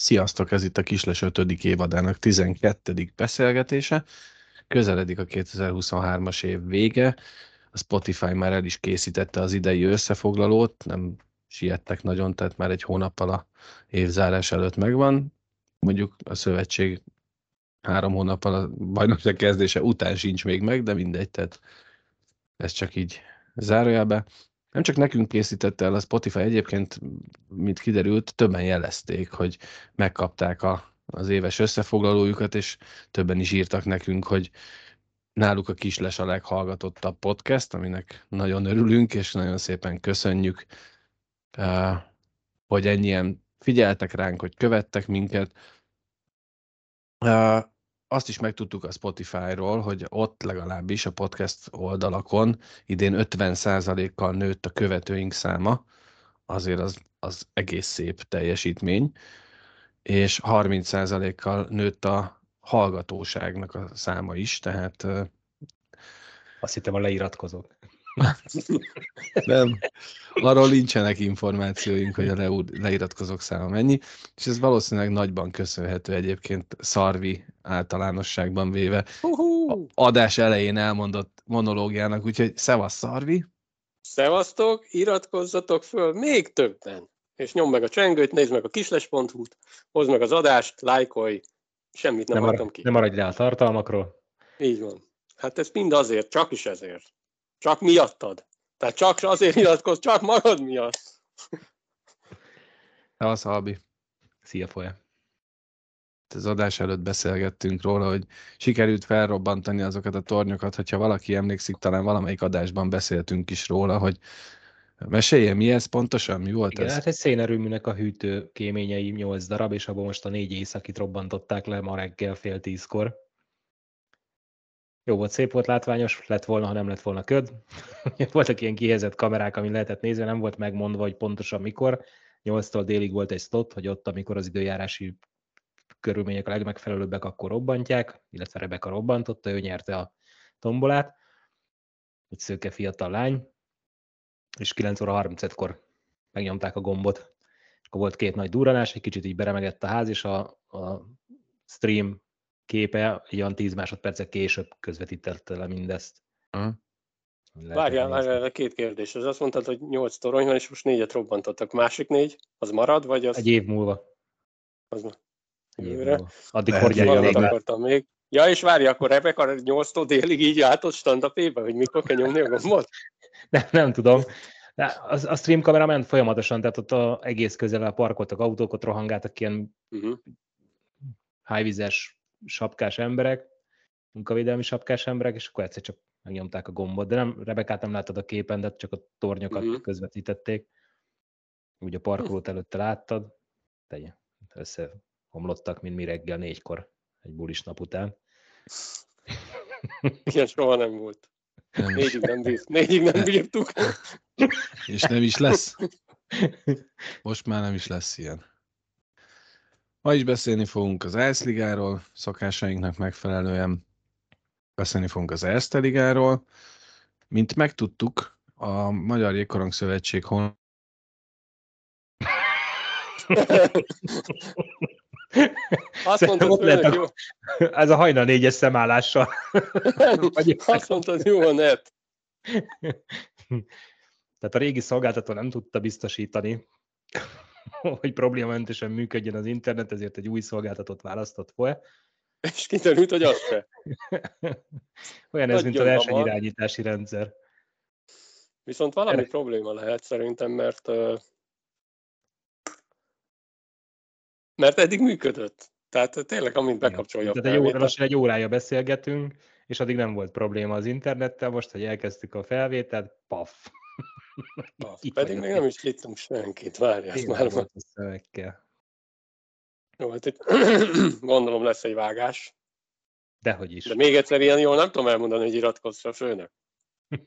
Sziasztok, ez itt a Kisles 5. évadának 12. beszélgetése. Közeledik a 2023-as év vége. A Spotify már el is készítette az idei összefoglalót, nem siettek nagyon, tehát már egy hónappal a évzárás előtt megvan. Mondjuk a szövetség három hónappal a bajnokság kezdése után sincs még meg, de mindegy, tehát ez csak így zárójelbe. Nem csak nekünk készítette el a Spotify, egyébként, mint kiderült, többen jelezték, hogy megkapták a, az éves összefoglalójukat, és többen is írtak nekünk, hogy náluk a Kisles a leghallgatottabb podcast, aminek nagyon örülünk, és nagyon szépen köszönjük, hogy ennyien figyeltek ránk, hogy követtek minket azt is megtudtuk a Spotify-ról, hogy ott legalábbis a podcast oldalakon idén 50%-kal nőtt a követőink száma, azért az, az egész szép teljesítmény, és 30%-kal nőtt a hallgatóságnak a száma is, tehát... Azt hittem a leiratkozók. Nem, arról nincsenek információink, hogy a le, leiratkozók száma mennyi, és ez valószínűleg nagyban köszönhető egyébként Szarvi általánosságban véve uh-huh. adás elején elmondott monológiának, úgyhogy szevasz Szarvi! Szevasztok, iratkozzatok föl még többen, és nyomd meg a csengőt, nézd meg a kisles.hu-t, hozd meg az adást, lájkolj, semmit nem, nem adtam ki. Nem maradj rá a tartalmakról. Így van. Hát ez mind azért, csak is ezért. Csak miattad. Tehát csak azért nyilatkoz, csak magad miatt. Az Albi. Szia, Folya. Az adás előtt beszélgettünk róla, hogy sikerült felrobbantani azokat a tornyokat, hogyha valaki emlékszik, talán valamelyik adásban beszéltünk is róla, hogy Mesélje, mi ez pontosan? Mi volt Igen, ez? Hát egy szénerőműnek a hűtő kéményei 8 darab, és abban most a négy északit robbantották le ma reggel fél tízkor. Jó volt, szép volt, látványos, lett volna, ha nem lett volna köd. Voltak ilyen kihelyezett kamerák, amin lehetett nézni, nem volt megmondva, hogy pontosan mikor. 8-tól délig volt egy slot, hogy ott, amikor az időjárási körülmények a legmegfelelőbbek, akkor robbantják, illetve Rebeka robbantotta, ő nyerte a tombolát. Egy szőke fiatal lány, és 9 óra 35-kor megnyomták a gombot. És akkor volt két nagy durranás, egy kicsit így beremegett a ház, és a, a stream képe egy olyan 10 másodpercet később közvetítette le mindezt. Uh-huh. Várjál, várjál, két kérdés. Az azt mondtad, hogy 8 torony van, és most négyet robbantottak. Másik négy, az marad, vagy az... Egy év múlva. Az Egy év múlva. Addig hordják akartam még. Ja, és várj, akkor Rebecca 8-tól délig így állt stand up hogy mikor kell nyomni a gombot? nem, nem tudom. De a, a stream kamera ment folyamatosan, tehát ott a, egész közel a parkoltak autók, ott rohangáltak ilyen uh-huh. highvizes sapkás emberek, munkavédelmi sapkás emberek, és akkor egyszer csak megnyomták a gombot. De nem, Rebekát nem láttad a képen, de csak a tornyokat uh-huh. közvetítették. Úgy a parkolót előtte láttad, de összehomlottak, mint mi reggel négykor egy bulis nap után. Igen, soha nem volt. Nem négyig nem, bírt, négyig nem bírtuk. És nem is lesz. Most már nem is lesz ilyen. Ma is beszélni fogunk az ELSZ ligáról, szokásainknak megfelelően beszélni fogunk az ELSZ ligáról. Mint megtudtuk, a Magyar Jégkorong Szövetség hon... Azt mondtad, hogy jó. Ez a hajnal négyes szemállással. Azt mondtad, jó a net. Tehát a régi szolgáltató nem tudta biztosítani, hogy problémamentesen működjön az internet, ezért egy új szolgáltatót választott fel. És kiderült, hogy az se. Olyan ez, mint a versenyirányítási rendszer. Viszont valami Erre... probléma lehet szerintem, mert mert eddig működött. Tehát tényleg, amint bekapcsolja Tehát egy, óra, lassan egy órája beszélgetünk, és addig nem volt probléma az internettel, most, hogy elkezdtük a felvételt, paf. paf. Pedig még nem is hittunk senkit, várjál, ezt már van. Jó, hát itt gondolom lesz egy vágás. Dehogy is. De még egyszer ilyen jól nem tudom elmondani, hogy iratkozz a főnök.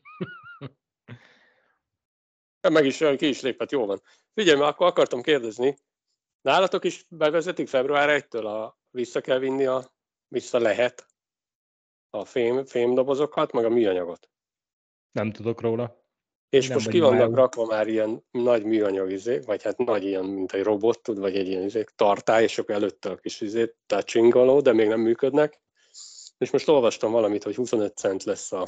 Meg is, ki is lépett, jó van. Figyelj, mert akkor akartam kérdezni, Nálatok is bevezetik február 1-től a vissza kell vinni a, vissza lehet a fém, fémdobozokat, meg a műanyagot? Nem tudok róla. És Nem most ki vannak már- rakva már ilyen nagy műanyag izé, vagy hát nagy ilyen, mint egy robot, tud, vagy egy ilyen izé, tartály, és akkor előtte a kis izé, touchingoló, de még nem működnek. És most olvastam valamit, hogy 25 cent lesz a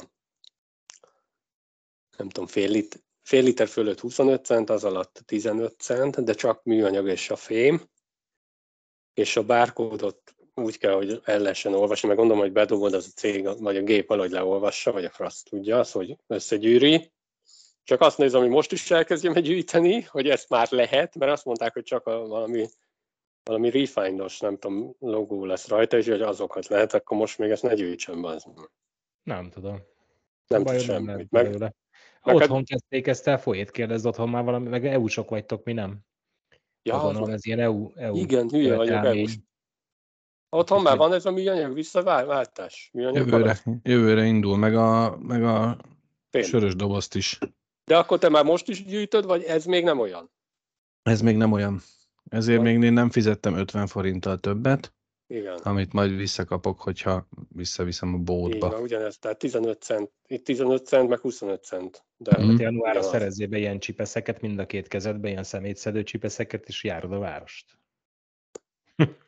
nem tudom, fél, lit, fél liter fölött 25 cent, az alatt 15 cent, de csak műanyag és a fém, és a bárkódot úgy kell, hogy el lehessen olvasni, meg gondolom, hogy bedobod az a cég, vagy a gép valahogy leolvassa, vagy a frasz tudja azt, hogy összegyűri. Csak azt nézem, hogy most is elkezdjem gyűjteni, hogy ezt már lehet, mert azt mondták, hogy csak a, valami, valami refined-os, nem tudom, logó lesz rajta, és hogy azokat lehet, akkor most még ezt ne gyűjtsem be. Az Nem tudom. nem Bajod tud nem semmit. Meg, meg Otthon kezdték ezt el, folyét kérdezd otthon már valami, meg EU-sok vagytok, mi nem? ja, gondolom, ez ilyen EU, EU igen, hülye vagyok. EU-s. Otthon már van ez a műanyag visszaváltás? Műanyag Jövőre, jövőre indul, meg a, meg a Pént. sörös dobozt is. De akkor te már most is gyűjtöd, vagy ez még nem olyan? Ez még nem olyan. Ezért még én nem fizettem 50 forinttal többet, Igen. amit majd visszakapok, hogyha visszaviszem a bótba. van, ugyanez, tehát 15 cent, itt 15 cent, meg 25 cent. De Mhm. Hát januárra ugyanaz. szerezzél be ilyen csipeszeket mind a két kezedbe, ilyen szemétszedő csipeszeket, és járod a várost.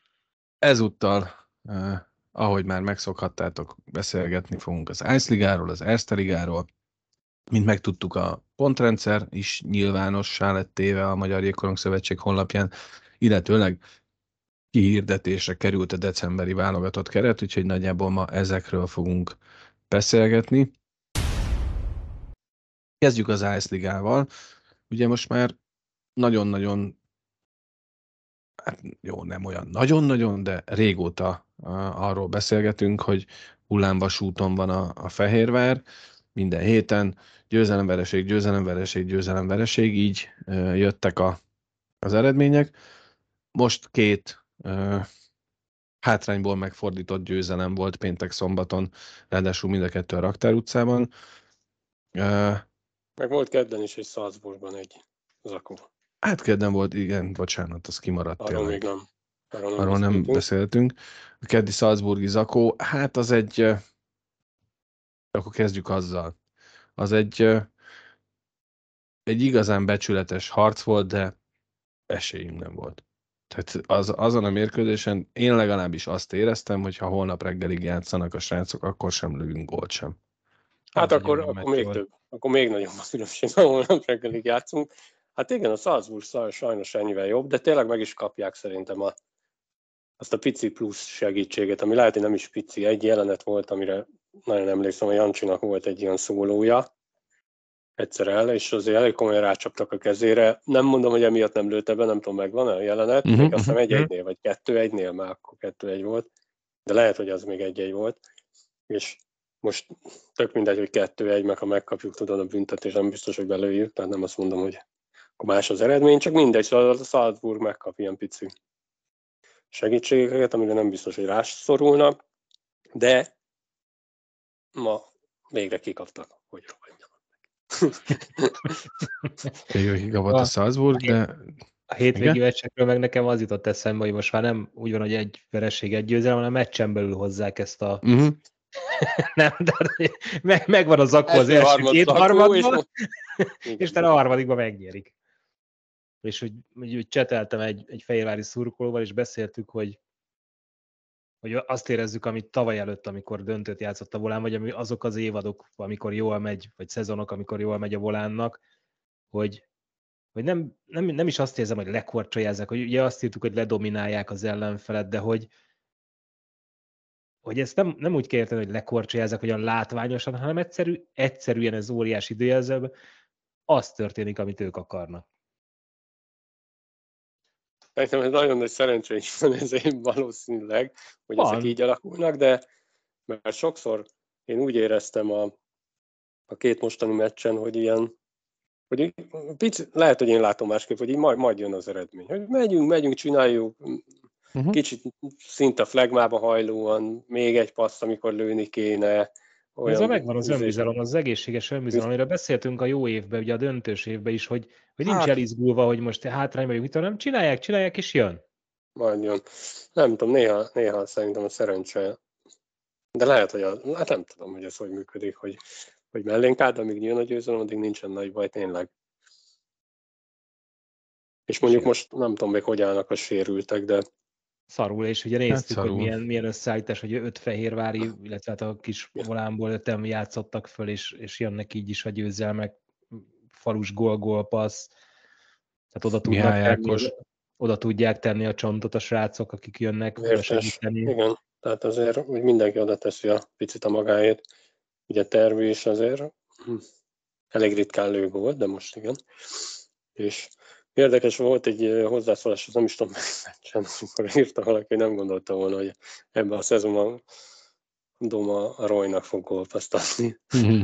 Ezúttal, eh, ahogy már megszokhattátok, beszélgetni fogunk az Ice Ligáról, az Erste Ligáról. Mint megtudtuk, a pontrendszer is nyilvánossá lett téve a Magyar Jégkorong Szövetség honlapján, illetőleg kihirdetésre került a decemberi válogatott keret, úgyhogy nagyjából ma ezekről fogunk beszélgetni. Kezdjük az Ice Ligával. Ugye most már nagyon-nagyon hát jó, nem olyan nagyon-nagyon, de régóta arról beszélgetünk, hogy hullámvasúton van a, a Fehérvár, minden héten győzelemvereség, győzelemvereség, győzelemvereség, így jöttek a, az eredmények. Most két hátrányból megfordított győzelem volt péntek szombaton, ráadásul mind a kettő a Raktár utcában. Meg volt kedden is egy Salzburgban egy zakó. hát kedden volt, igen, bocsánat, az kimaradt Arról tényleg. még nem. Arról nem, Arról nem beszéltünk. A keddi Salzburgi zakó, hát az egy, akkor kezdjük azzal. Az egy, egy igazán becsületes harc volt, de esélyünk nem volt. Tehát az, azon a mérkőzésen én legalábbis azt éreztem, hogy ha holnap reggelig játszanak a srácok, akkor sem lövünk gólt sem. Hát Az akkor, akkor még volt. több. Akkor még nagyobb a különbség, ahol nem reggelig játszunk. Hát igen, a Salzburg saj- sajnos ennyivel jobb, de tényleg meg is kapják szerintem a, azt a pici plusz segítséget, ami lehet, hogy nem is pici. Egy jelenet volt, amire nagyon emlékszem, a Jancsinak volt egy ilyen szólója, egyszer el, és azért elég komolyan rácsaptak a kezére. Nem mondom, hogy emiatt nem lőtte be, nem tudom, megvan a jelenet, Mhm, még azt hiszem mhm. egy-egynél, vagy kettő-egynél, már akkor kettő-egy volt, de lehet, hogy az még egy-egy volt. És most tök mindegy, hogy kettő-egy, meg ha megkapjuk, tudod, a büntetés, nem biztos, hogy belőjük, tehát nem azt mondom, hogy akkor más az eredmény, csak mindegy, szóval a Salzburg megkap ilyen pici segítségeket, amire nem biztos, hogy rászorulnak, de ma végre kikaptak, hogy rohanjanak. Végül kikapott Ah, a Salzburg, de A hétvégi Igen? meccsekről meg nekem az jutott eszembe, hogy most már nem úgy van, hogy egy vereség, egy győzelem, hanem meccsen belül hozzák ezt a... uh-huh. Nem, de meg, megvan az akkor az Első harmad két harmadban, és most- és utána a harmadikban megnyerik. És hogy, hogy, hogy cseteltem egy, egy fehérvári szurkolóval, és beszéltük, hogy hogy azt érezzük, amit tavaly előtt, amikor döntőt játszott a volán, vagy azok az évadok, amikor jól megy, vagy szezonok, amikor jól megy a volánnak, hogy, hogy nem, nem, nem is azt érzem, hogy lekorcsoljázzák, hogy ugye azt írtuk, hogy ledominálják az ellenfelet, de hogy, hogy ezt nem, nem úgy kell érteni, hogy lekorcsoljázzák olyan látványosan, hanem egyszerű, egyszerűen ez óriási idézőben, az történik, amit ők akarnak. Szerintem ez nagyon nagy szerencsé is van ezért valószínűleg, hogy Van. ezek így alakulnak, de mert sokszor én úgy éreztem a, a két mostani meccsen, hogy ilyen, hogy pici, lehet, hogy én látom másképp, hogy így majd, majd jön az eredmény. Hogy megyünk, megyünk, csináljuk, Uh-huh. kicsit szinte flagmába hajlóan, még egy passz, amikor lőni kéne. Ez a megvan az izé- önbizalom, az egészséges önbizalom, amiről beszéltünk a jó évben, ugye a döntős évben is, hogy, hogy nincs Hát- elizgulva, hogy most hátrány vagyunk, mit nem csinálják, csinálják, és jön. Jön. Nem tudom, néha, néha szerintem a szerencse, de lehet, hogy a, hát nem tudom, hogy ez hogy működik, hogy hogy mellénk állt, amíg jön a győzelem, addig nincsen nagy baj, tényleg. És mondjuk most nem tudom még, hogy állnak a sérültek, de szarul, és ugye Hát néztük, hogy szarul. milyen, milyen összeállítás, hogy öt fehérvári, illetve hát a kis volánból ötem játszottak föl, és, és jönnek így is a győzelmek, falus gól-gól passz, tehát oda tudnak tenni, oda tudják tenni a csontot a srácok, akik jönnek segíteni. igen, tehát azért úgy mindenki oda teszi a picit a magáét. Ugye tervi is azért hm, elég ritkán lő gólt, de most igen. És érdekes volt egy hozzászólás, az nem is tudom, meccsen, amikor írta valaki, nem gondolta volna, hogy ebben a szezonban Doma a Roynak fog gólpaszt adni.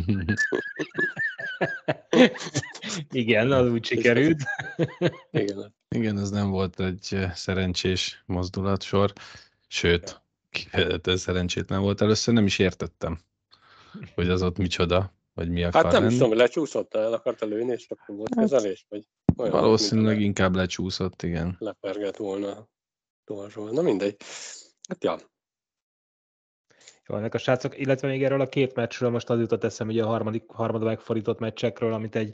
Igen, az úgy sikerült. Igen, Igen, ez nem volt egy szerencsés mozdulatsor, sőt, kifejezetten szerencsétlen volt. Először nem is értettem, hogy az ott micsoda, vagy mi akar hát nem is lenni. tudom, lecsúszott, el akarta lőni, és akkor volt Hát, kezelés, vagy olyan, Valószínűleg inkább lecsúszott, igen. lepergett volna torzsról. Na mindegy. Hát ja, Jó, ennek a srácok, illetve még erről a két meccsről most az jutott eszem, ugye a harmadik, harmadba megfordított meccsekről, amit egy,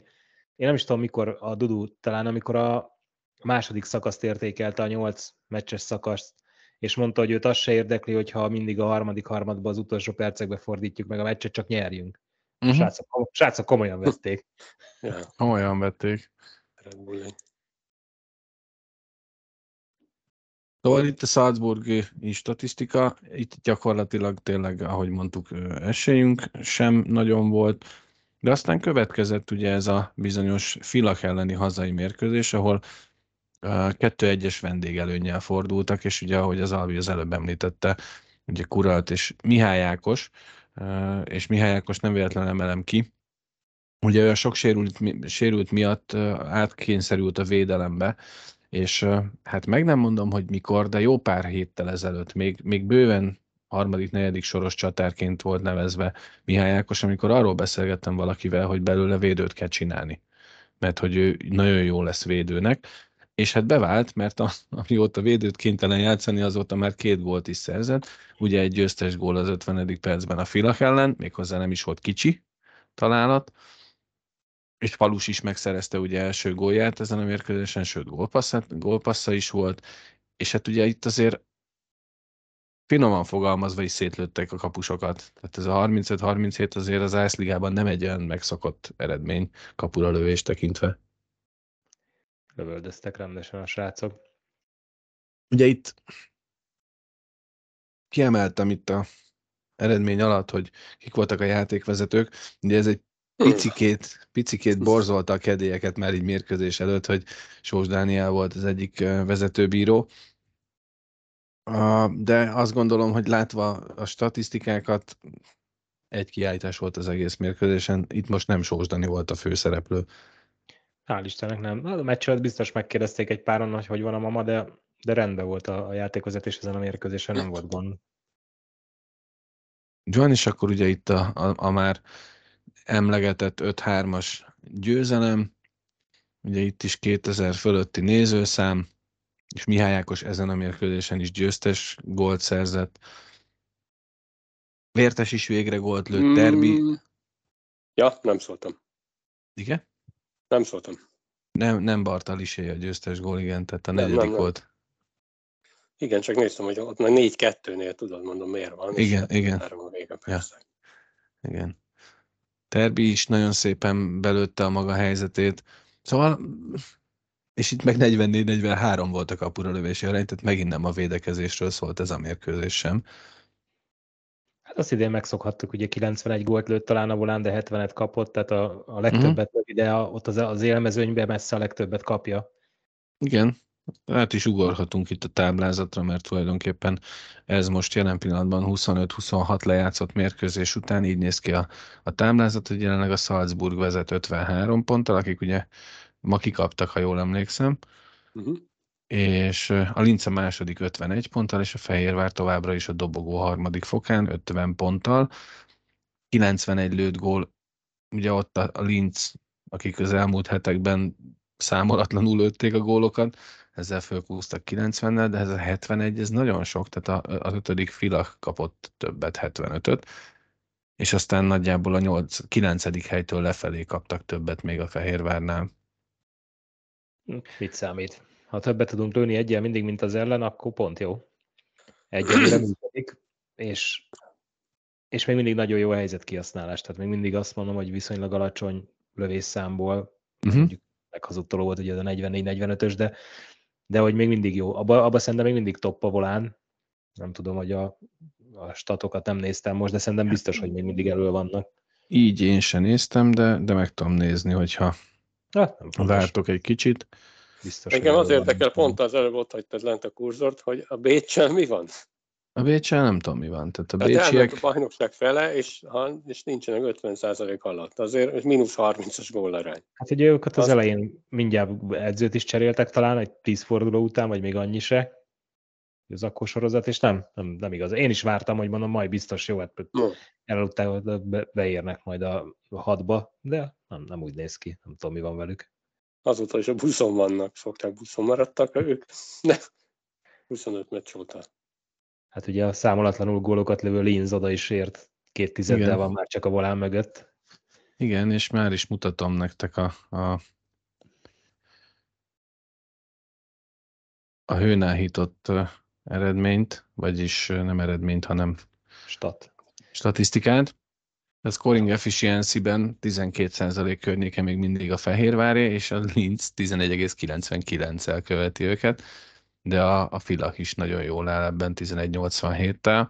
én nem is tudom mikor a Dudu, talán amikor a második szakaszt értékelte, a nyolc meccses szakaszt, és mondta, hogy őt az se érdekli, hogyha mindig a harmadik harmadba az utolsó percekbe fordítjuk meg a meccset, csak nyerjünk. Uh-huh. srácok, srácok komolyan vették. ja, Olyan vették. Szóval itt a Salzburgi statisztika, itt gyakorlatilag tényleg, ahogy mondtuk, esélyünk sem nagyon volt, de aztán következett ugye ez a bizonyos Filak elleni hazai mérkőzés, ahol ö, 2-1-es vendégelőnnyel fordultak, és ugye, ahogy az Alvi az előbb említette, ugye Kuralt és Mihály Ákos, és Mihály Ákos nem véletlenül emelem ki, ugye ő a sok sérült, sérült miatt átkényszerült a védelembe, és hát meg nem mondom, hogy mikor, de jó pár héttel ezelőtt, még, még bőven harmadik, negyedik soros csatárként volt nevezve Mihály Ákos, amikor arról beszélgettem valakivel, hogy belőle védőt kell csinálni. Mert hogy ő nagyon jó lesz védőnek, és hát bevált, mert a, amióta védőt kénytelen játszani, azóta már két gólt is szerzett. Ugye egy győztes gól az 50. percben a Filak ellen, méghozzá nem is volt kicsi találat, és Falus is megszerezte ugye első gólját ezen a mérkőzésen, sőt gólpasszát, gólpassza is volt, és hát ugye itt azért finoman fogalmazva is szétlőttek a kapusokat. Tehát ez a 35-37 azért az Ice nem egy olyan megszokott eredmény kapura lövés tekintve. Lövöldöztek rendesen a srácok. Ugye itt kiemeltem itt a eredmény alatt, hogy kik voltak a játékvezetők. Ugye ez egy picikét, picikét borzolta a kedélyeket már így mérkőzés előtt, hogy Sós Dániel volt az egyik vezetőbíró. De azt gondolom, hogy látva a statisztikákat, egy kiállítás volt az egész mérkőzésen. Itt most nem Sós Dani volt a főszereplő. Hál' Istennek nem. A meccs előtt biztos megkérdezték egy páron, hogy hogy van a mama, de, de rendben volt a, a játékvezetés ezen a mérkőzésen, nem volt gond. Van, és akkor ugye itt a, a, a már emlegetett 5-3-as győzelem, ugye itt is 2000 fölötti nézőszám, és Mihály Ákos ezen a mérkőzésen is győztes gólt szerzett. Vértes is végre gólt lőtt, Terbi, Mm. Ja, nem szóltam. igen? Nem szóltam. Nem, nem Bartalisé a győztes gól, igen, tehát a Nem, negyedik nem, nem. volt. Igen, csak néztem, hogy ott már 4-2-nél tudod, mondom, miért van. Igen, hát igen. három a vége, persze. Igen. Terbi is nagyon szépen belőtte a maga helyzetét. Szóval, és itt meg 44-43 volt a kapura lövési arány, tehát megint nem a védekezésről szólt ez a mérkőzés sem. Azt idén megszokhattuk, ugye 91 gólt lőtt talán a volán, de 70-et kapott, tehát a, a legtöbbet uh-huh. ide, a, ott az, az élmezőnyben messze a legtöbbet kapja. Igen, hát is ugorhatunk itt a táblázatra, mert tulajdonképpen ez most jelen pillanatban 25-26 lejátszott mérkőzés után így néz ki a, a táblázat, hogy jelenleg a Salzburg vezet 53 ponttal, akik ugye ma kikaptak, ha jól emlékszem, Uh-huh. És a Lince második 51 ponttal, és a Fehérvár továbbra is a dobogó harmadik fokán 50 ponttal. 91 lőtt gól, ugye ott a, a Linz, akik az elmúlt hetekben számolatlanul lőtték a gólokat, ezzel fölkúztak 90-nel, de ez a 71, ez nagyon sok, tehát a, az ötödik Filak kapott többet, 75-öt, és aztán nagyjából a 8, 9. helytől lefelé kaptak többet még a Fehérvárnál. Mit számít? Ha többet tudunk lőni egyel mindig, mint az ellen, akkor pont jó. Egyelőre működik, és, és még mindig nagyon jó a helyzet kihasználás. Tehát még mindig azt mondom, hogy viszonylag alacsony lövésszámból, uh-huh. mondjuk meghazudtoló volt ugye a 44-45-ös, de, de hogy még mindig jó. Abba, abba szerintem még mindig top a volán. Nem tudom, hogy a, a statokat nem néztem most, de szerintem biztos, hogy még mindig elő vannak. Így én sem néztem, de, de meg tudom nézni, hogyha hát, vártok egy kicsit. Biztos, Engem az érdekel, pont az előbb ott hagytad lent a kurzort, hogy a Bécsel mi van? A Bécsel nem tudom, mi van. Tehát a Tehát bécsiek... a bajnokság fele, és, ha, és nincsenek 50% alatt. Azért mínusz 30-as gólarány. Hát ugye őket az, az elején mindjárt edzőt is cseréltek talán, egy 10 forduló után, vagy még annyi se. Az akkor sorozat, és nem, nem, nem igaz. Én is vártam, hogy mondom, majd biztos jó, hát no. előtte be, beérnek majd a hatba, de nem, nem úgy néz ki, nem tudom, mi van velük. Azóta is a buszon vannak, szokták buszon maradtak ők. Ne. 25 meccs óta. Hát ugye a számolatlanul gólokat lövő Linz oda is ért, két tizeddel Igen. van már csak a volán mögött. Igen, és már is mutatom nektek a, a, a hőnáhított eredményt, vagyis nem eredményt, hanem Stat. statisztikát. A scoring efficiency-ben 12% környéke még mindig a Fehérváré, és a Linz 11,99-el követi őket de a, a filak is nagyon jól áll ebben 1187-tel.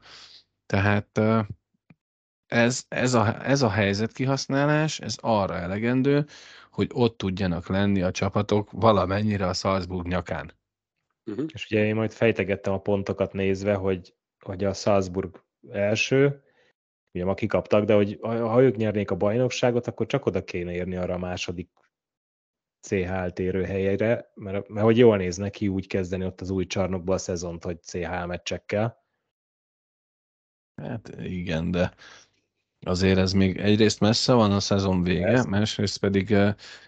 Tehát ez, ez, a, ez a helyzet kihasználás, ez arra elegendő, hogy ott tudjanak lenni a csapatok valamennyire a Salzburg nyakán. Uh-huh. És ugye én majd fejtegettem a pontokat nézve, hogy, hogy a Salzburg első, ugye ma kikaptak, de hogy ha ők nyernék a bajnokságot, akkor csak oda kéne érni arra a második CH eltérő helyére, mert, mert hogy jól néz neki úgy kezdeni ott az új csarnokba a szezont, hogy CH meccsekkel. Hát igen, de azért ez még egyrészt messze van a szezon vége, ez. másrészt pedig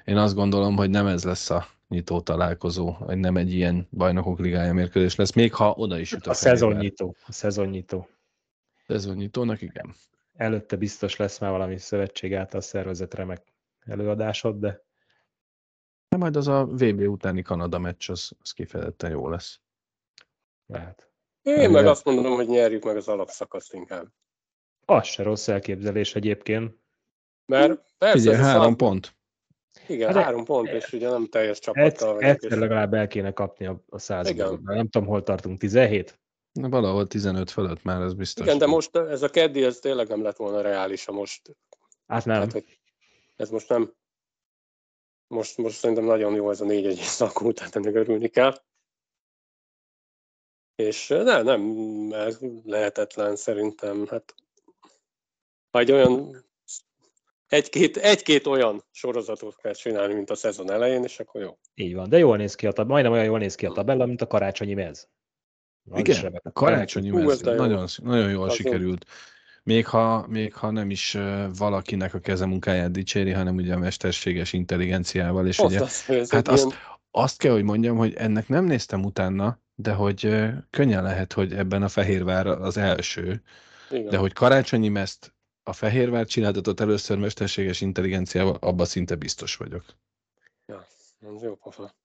én azt gondolom, hogy nem ez lesz a nyitó találkozó, vagy nem egy ilyen bajnokok ligája mérkőzés lesz, még ha oda is jut a, a szezonnyitó. A szezonnyitó. Szezonnyitónak igen. Előtte biztos lesz már valami szövetség által szervezett remek előadásod, de de majd az a VB utáni Kanada meccs, az, az kifejezetten jó lesz. Lehet. Én meg azt mondom, hogy nyerjük meg az alapszakaszt inkább. Az se rossz elképzelés egyébként. Mert persze... Ugye, három szak... pont. Igen, hát három pont, és ugye nem teljes csapattal. Egyszer legalább el kéne kapni a, a században. Nem tudom, hol tartunk, 17? Na, valahol 15 fölött már, ez biztos. Igen, de most ez a keddi, ez tényleg nem lett volna reális, a most. Hát nem. Tehát, hogy ez most nem, most, most szerintem nagyon jó ez a négy egyes szakó, tehát ennek örülni kell. És ne, nem, ez lehetetlen szerintem. Hát, ha egy olyan egy-két, egy-két olyan sorozatot kell csinálni, mint a szezon elején, és akkor jó. Így van, de jól néz ki a tabella, majdnem olyan jól néz ki a tabella, mint a karácsonyi mez. Az Igen, a karácsonyi mez nagyon, nagyon jól az sikerült. Jó még ha, még ha nem is valakinek a kezemunkáját dicséri, hanem ugye a mesterséges intelligenciával. És ugye, azt, hát azt, azt kell, hogy mondjam, hogy ennek nem néztem utána, de hogy könnyen lehet, hogy ebben a Fehérvár az első, Igen. de hogy karácsonyi mezt a Fehérvár csináltatott először mesterséges intelligenciával, abban szinte biztos vagyok. Ja, ez jó pofa.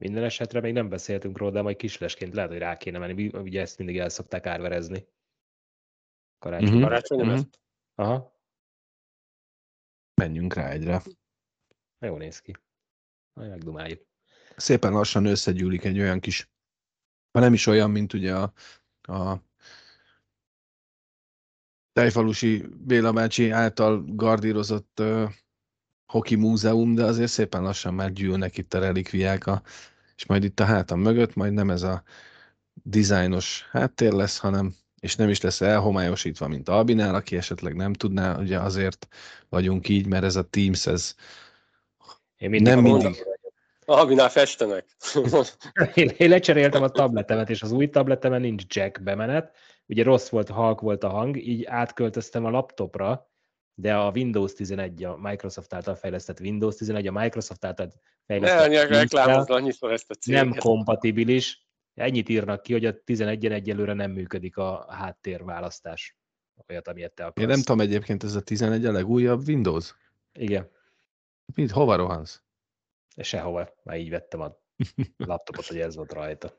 Minden esetre még nem beszéltünk róla, de majd kislesként lehet, hogy rá kéne menni. Ugye ezt mindig el szokták árverezni. Karácsony. Uh-huh. Karácsony uh-huh. Aha. Menjünk rá egyre. Jó néz ki. Majd megdumáljuk. Szépen lassan összegyűlik egy olyan kis, ha nem is olyan, mint ugye a, a Tejfalusi Béla bácsi által gardírozott uh, hoki múzeum, de azért szépen lassan már gyűlnek itt a relikviák, a, és majd itt a hátam mögött, majd nem ez a dizájnos háttér lesz, hanem és nem is lesz elhomályosítva, mint Albinál, aki esetleg nem tudná, ugye azért vagyunk így, mert ez a Teams, ez Én mindig nem mindig... Albinál festenek. én, én lecseréltem a tabletemet, és az új tabletemen nincs jack bemenet, ugye rossz volt, halk volt a hang, így átköltöztem a laptopra, de a Windows 11, a Microsoft által fejlesztett Windows 11, a Microsoft által fejlesztett ne, ezt a céget. nem kompatibilis, Ennyit írnak ki, hogy a 11-en egyelőre nem működik a háttérválasztás. olyat, amilyet te Én akarsz. nem tudom egyébként, ez a 11 a legújabb Windows? Igen, Mit, hova rohansz? sehova. Már így vettem a laptopot, hogy ez volt rajta.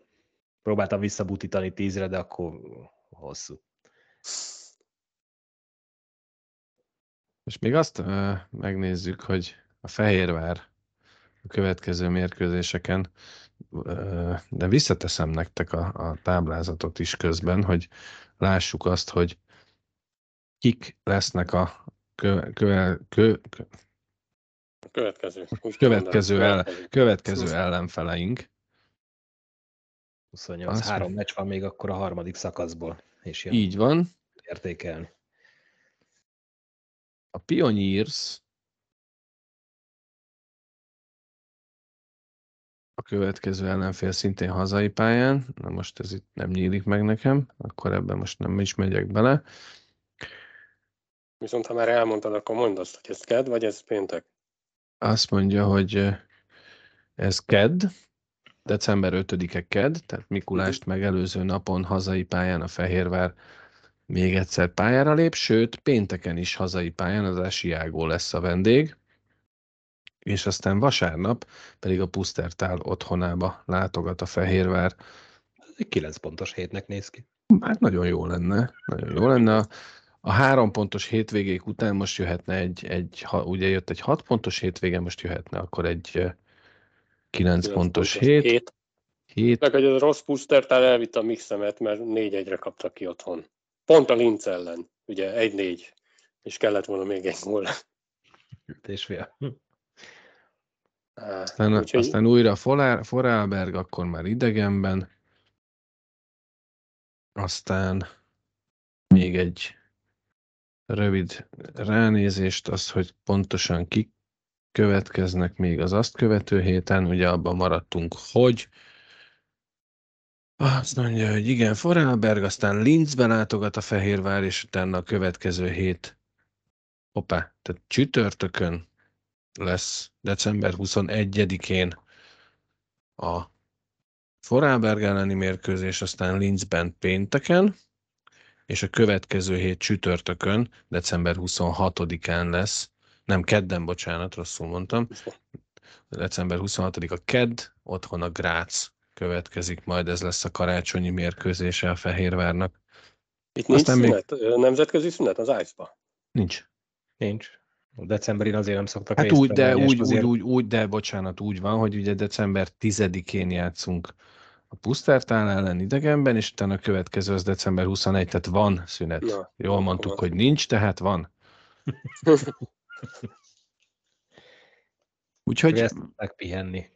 Próbáltam visszabutítani tízre, de akkor hosszú. És még azt uh, megnézzük, hogy a Fehérvár a következő mérkőzéseken, uh, de visszateszem nektek a, a táblázatot is közben, hogy lássuk azt, hogy kik lesznek a kö, kö, kö, kö, következő. Úgy Következő el- következő. következő ellenfeleink. 28, Az, három meccs van még akkor a harmadik szakaszból, és jön Így van. értékelni. A Pioneers a következő ellenfél szintén hazai pályán. Na most ez itt nem nyílik meg nekem, akkor ebben most nem is megyek bele. Viszont ha már elmondtad, akkor mondd azt, hogy ez ked, vagy ez péntek. Azt mondja, hogy ez KED, december 5-e KED, tehát Mikulást megelőző napon hazai pályán a Fehérvár még egyszer pályára lép, sőt, pénteken is hazai pályán az Asiágó lesz a vendég, és aztán vasárnap pedig a Pusztertál otthonába látogat a Fehérvár. Ez egy 9 pontos hétnek néz ki. Hát nagyon jó lenne, nagyon jó lenne. A, a három pontos hétvégék után most jöhetne egy, egy ha, ugye jött egy hat pontos hétvége, most jöhetne akkor egy eh, kilenc Kilenc pontos hét. hét. hét. Meg, hogy a rossz pusztertál elvitte a mixemet, mert 4-1-re kaptak ki otthon. Pont a Linz ellen. Ugye 1-4. És kellett volna még egy gól. És fél. Aztán, úgyhogy aztán újra Forá- Forálberg, akkor már idegenben. Aztán még egy rövid ránézést, az, hogy pontosan kik következnek még az azt követő héten. Ugye abban maradtunk, hogy azt mondja, hogy igen, Forálberg, aztán Linzbe látogat a Fehérvár, és utána a következő hét. Hoppá, tehát csütörtökön lesz december 21-én a Forálberg elleni mérkőzés, aztán Linzben pénteken, és a következő hét csütörtökön, december 26-án lesz, nem kedden, bocsánat, rosszul mondtam, december 26 a kedd, otthon a Grác következik, majd ez lesz a karácsonyi mérkőzése a Fehérvárnak. Itt nincs aztán még- szünet, ö, nemzetközi szünet az ice Nincs. Nincs. A decemberin azért nem szoktak Hát úgy, de úgy, úgy, azért- úgy, úgy, de bocsánat, úgy van, hogy ugye december 10-én játszunk a Pusztertál ellen idegenben, és utána a következő az december 21, tehát van szünet. Na, Jól mondtuk, van. hogy nincs, tehát van. Úgyhogy ezt pihenni.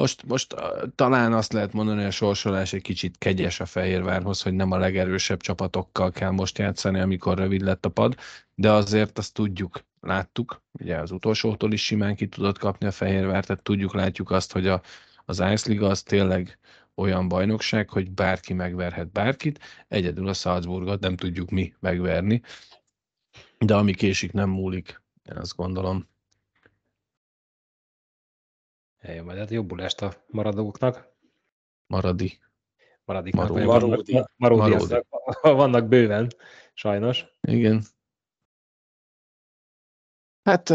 Most, most talán azt lehet mondani, hogy a sorsolás egy kicsit kegyes a Fehérvárhoz, hogy nem a legerősebb csapatokkal kell most játszani, amikor rövid lett a pad, de azért azt tudjuk, láttuk, ugye az utolsótól is simán ki tudott kapni a Fehérvár, tehát tudjuk, látjuk azt, hogy a, az Ice Liga az tényleg olyan bajnokság, hogy bárki megverhet bárkit, egyedül a Salzburgot nem tudjuk mi megverni, de ami késik nem múlik, én azt gondolom. Eljön majd, hát jobbulást a maradóknak. Maradi. Maradiknak. Maró- Maródi. Vannak, maródi, Maródi. vannak bőven, sajnos. Igen. Hát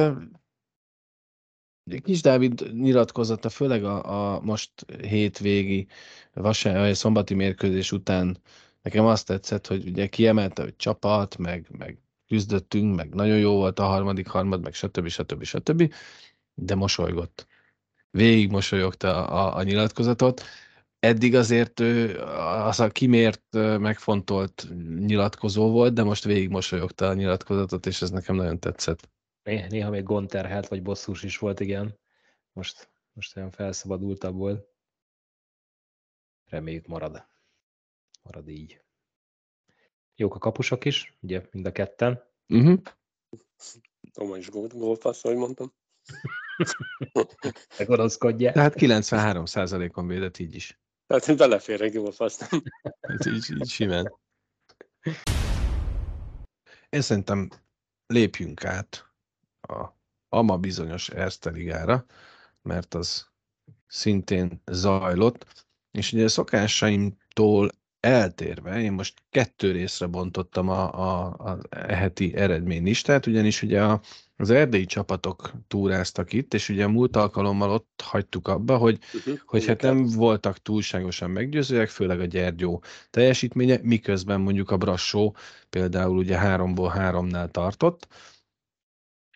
Kis Dávid nyilatkozata, főleg a, a most hétvégi vasárnap, vagy szombati mérkőzés után nekem azt tetszett, hogy ugye kiemelte, hogy csapat, meg, meg küzdöttünk, meg nagyon jó volt a harmadik harmad, meg stb. stb. stb. De mosolygott. Végig mosolyogta a, a nyilatkozatot. Eddig azért ő az a kimért, megfontolt nyilatkozó volt, de most végig mosolyogta a nyilatkozatot, és ez nekem nagyon tetszett. Né- Néha még gonterhelt, vagy bosszús is volt, igen. Most, most olyan felszabadultabb volt. Reméljük marad. Marad így. Jók a kapusok is, ugye mind a ketten. Uh-huh. Toma is gól, gólpassz, ahogy mondtam. Megonoszkodják. Tehát 93%-on védett így is. Tehát belefér egy gólpassz. Hát így, így simán. Én szerintem lépjünk át a ama bizonyos Erste Ligára, mert az szintén zajlott, és ugye a szokásaimtól eltérve, én most kettő részre bontottam a, a, a heti eredménylistát, ugyanis ugye a, az erdélyi csapatok túráztak itt, és ugye a múlt alkalommal ott hagytuk abba, hogy, uh-huh, hogy hát nem voltak túlságosan meggyőzőek, főleg a Gyergyó teljesítménye, miközben mondjuk a Brassó például ugye háromból háromnál tartott.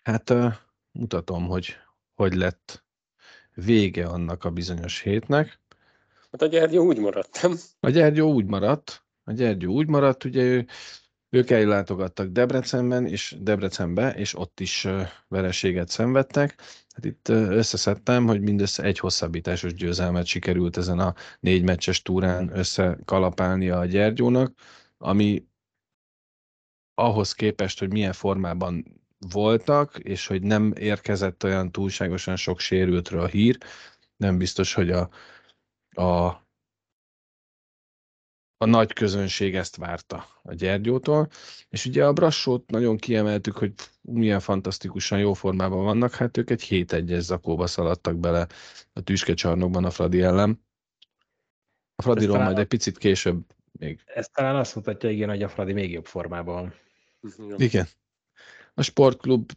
Hát uh, mutatom, hogy hogy lett vége annak a bizonyos hétnek. Hát a Gyergyó úgy maradt, nem? A Gyergyó úgy maradt, a Gyergyó úgy maradt, ugye ő, ők ellátogattak Debrecenben, és Debrecenbe, és ott is vereséget szenvedtek. Hát itt összeszedtem, hogy mindössze egy hosszabbításos győzelmet sikerült ezen a négy meccses túrán összekalapálnia a Gyergyónak, ami ahhoz képest, hogy milyen formában voltak, és hogy nem érkezett olyan túlságosan sok sérültről a hír, nem biztos, hogy a a, a nagy közönség ezt várta a Gyergyótól, és ugye a Brassót nagyon kiemeltük, hogy milyen fantasztikusan jó formában vannak, hát ők egy 7 1 zakóba szaladtak bele a tüskecsarnokban a Fradi ellen. A Fradiról majd egy picit később még. Ez talán azt mutatja, igen, hogy a Fradi még jobb formában van. Igen. A sportklub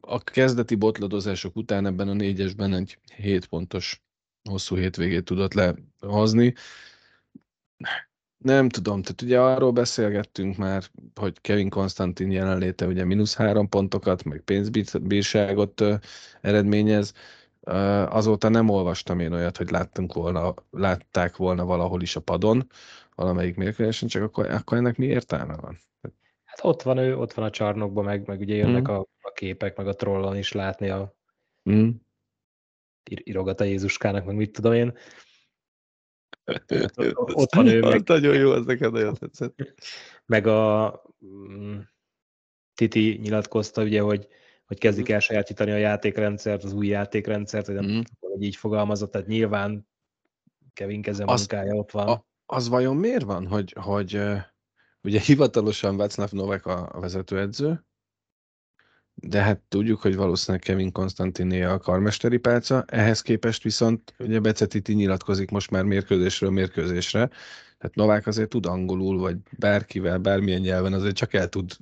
a kezdeti botladozások után ebben a négyesben egy 7 pontos hosszú hétvégét tudott lehozni. Nem tudom, tehát ugye arról beszélgettünk már, hogy Kevin Konstantin jelenléte ugye mínusz három pontokat, meg pénzbírságot eredményez. Azóta nem olvastam én olyat, hogy láttunk volna, látták volna valahol is a padon valamelyik mérkőzésen, csak akkor, akkor ennek mi értelme van? Hát ott van ő, ott van a csarnokban, meg, meg ugye jönnek mm. a, a képek, meg a trollon is látni a, mm írogat a Jézuskának, meg mit tudom én. Ott van ő. Meg, nagyon jó, az neked nagyon tetszett. Meg a mm, Titi nyilatkozta, ugye, hogy, hogy kezdik el sajátítani a játékrendszert, az új játékrendszert, hogy, nem, mm. hogy így fogalmazott, tehát nyilván Kevin Keze munkája ott van. A, az vajon miért van, hogy, hogy ugye hivatalosan Václav Novak a vezetőedző, de hát tudjuk, hogy valószínűleg Kevin Konstantiné a karmesteri pálca, ehhez képest viszont ugye Becetiti nyilatkozik most már mérkőzésről mérkőzésre, tehát Novák azért tud angolul, vagy bárkivel, bármilyen nyelven azért csak el tud,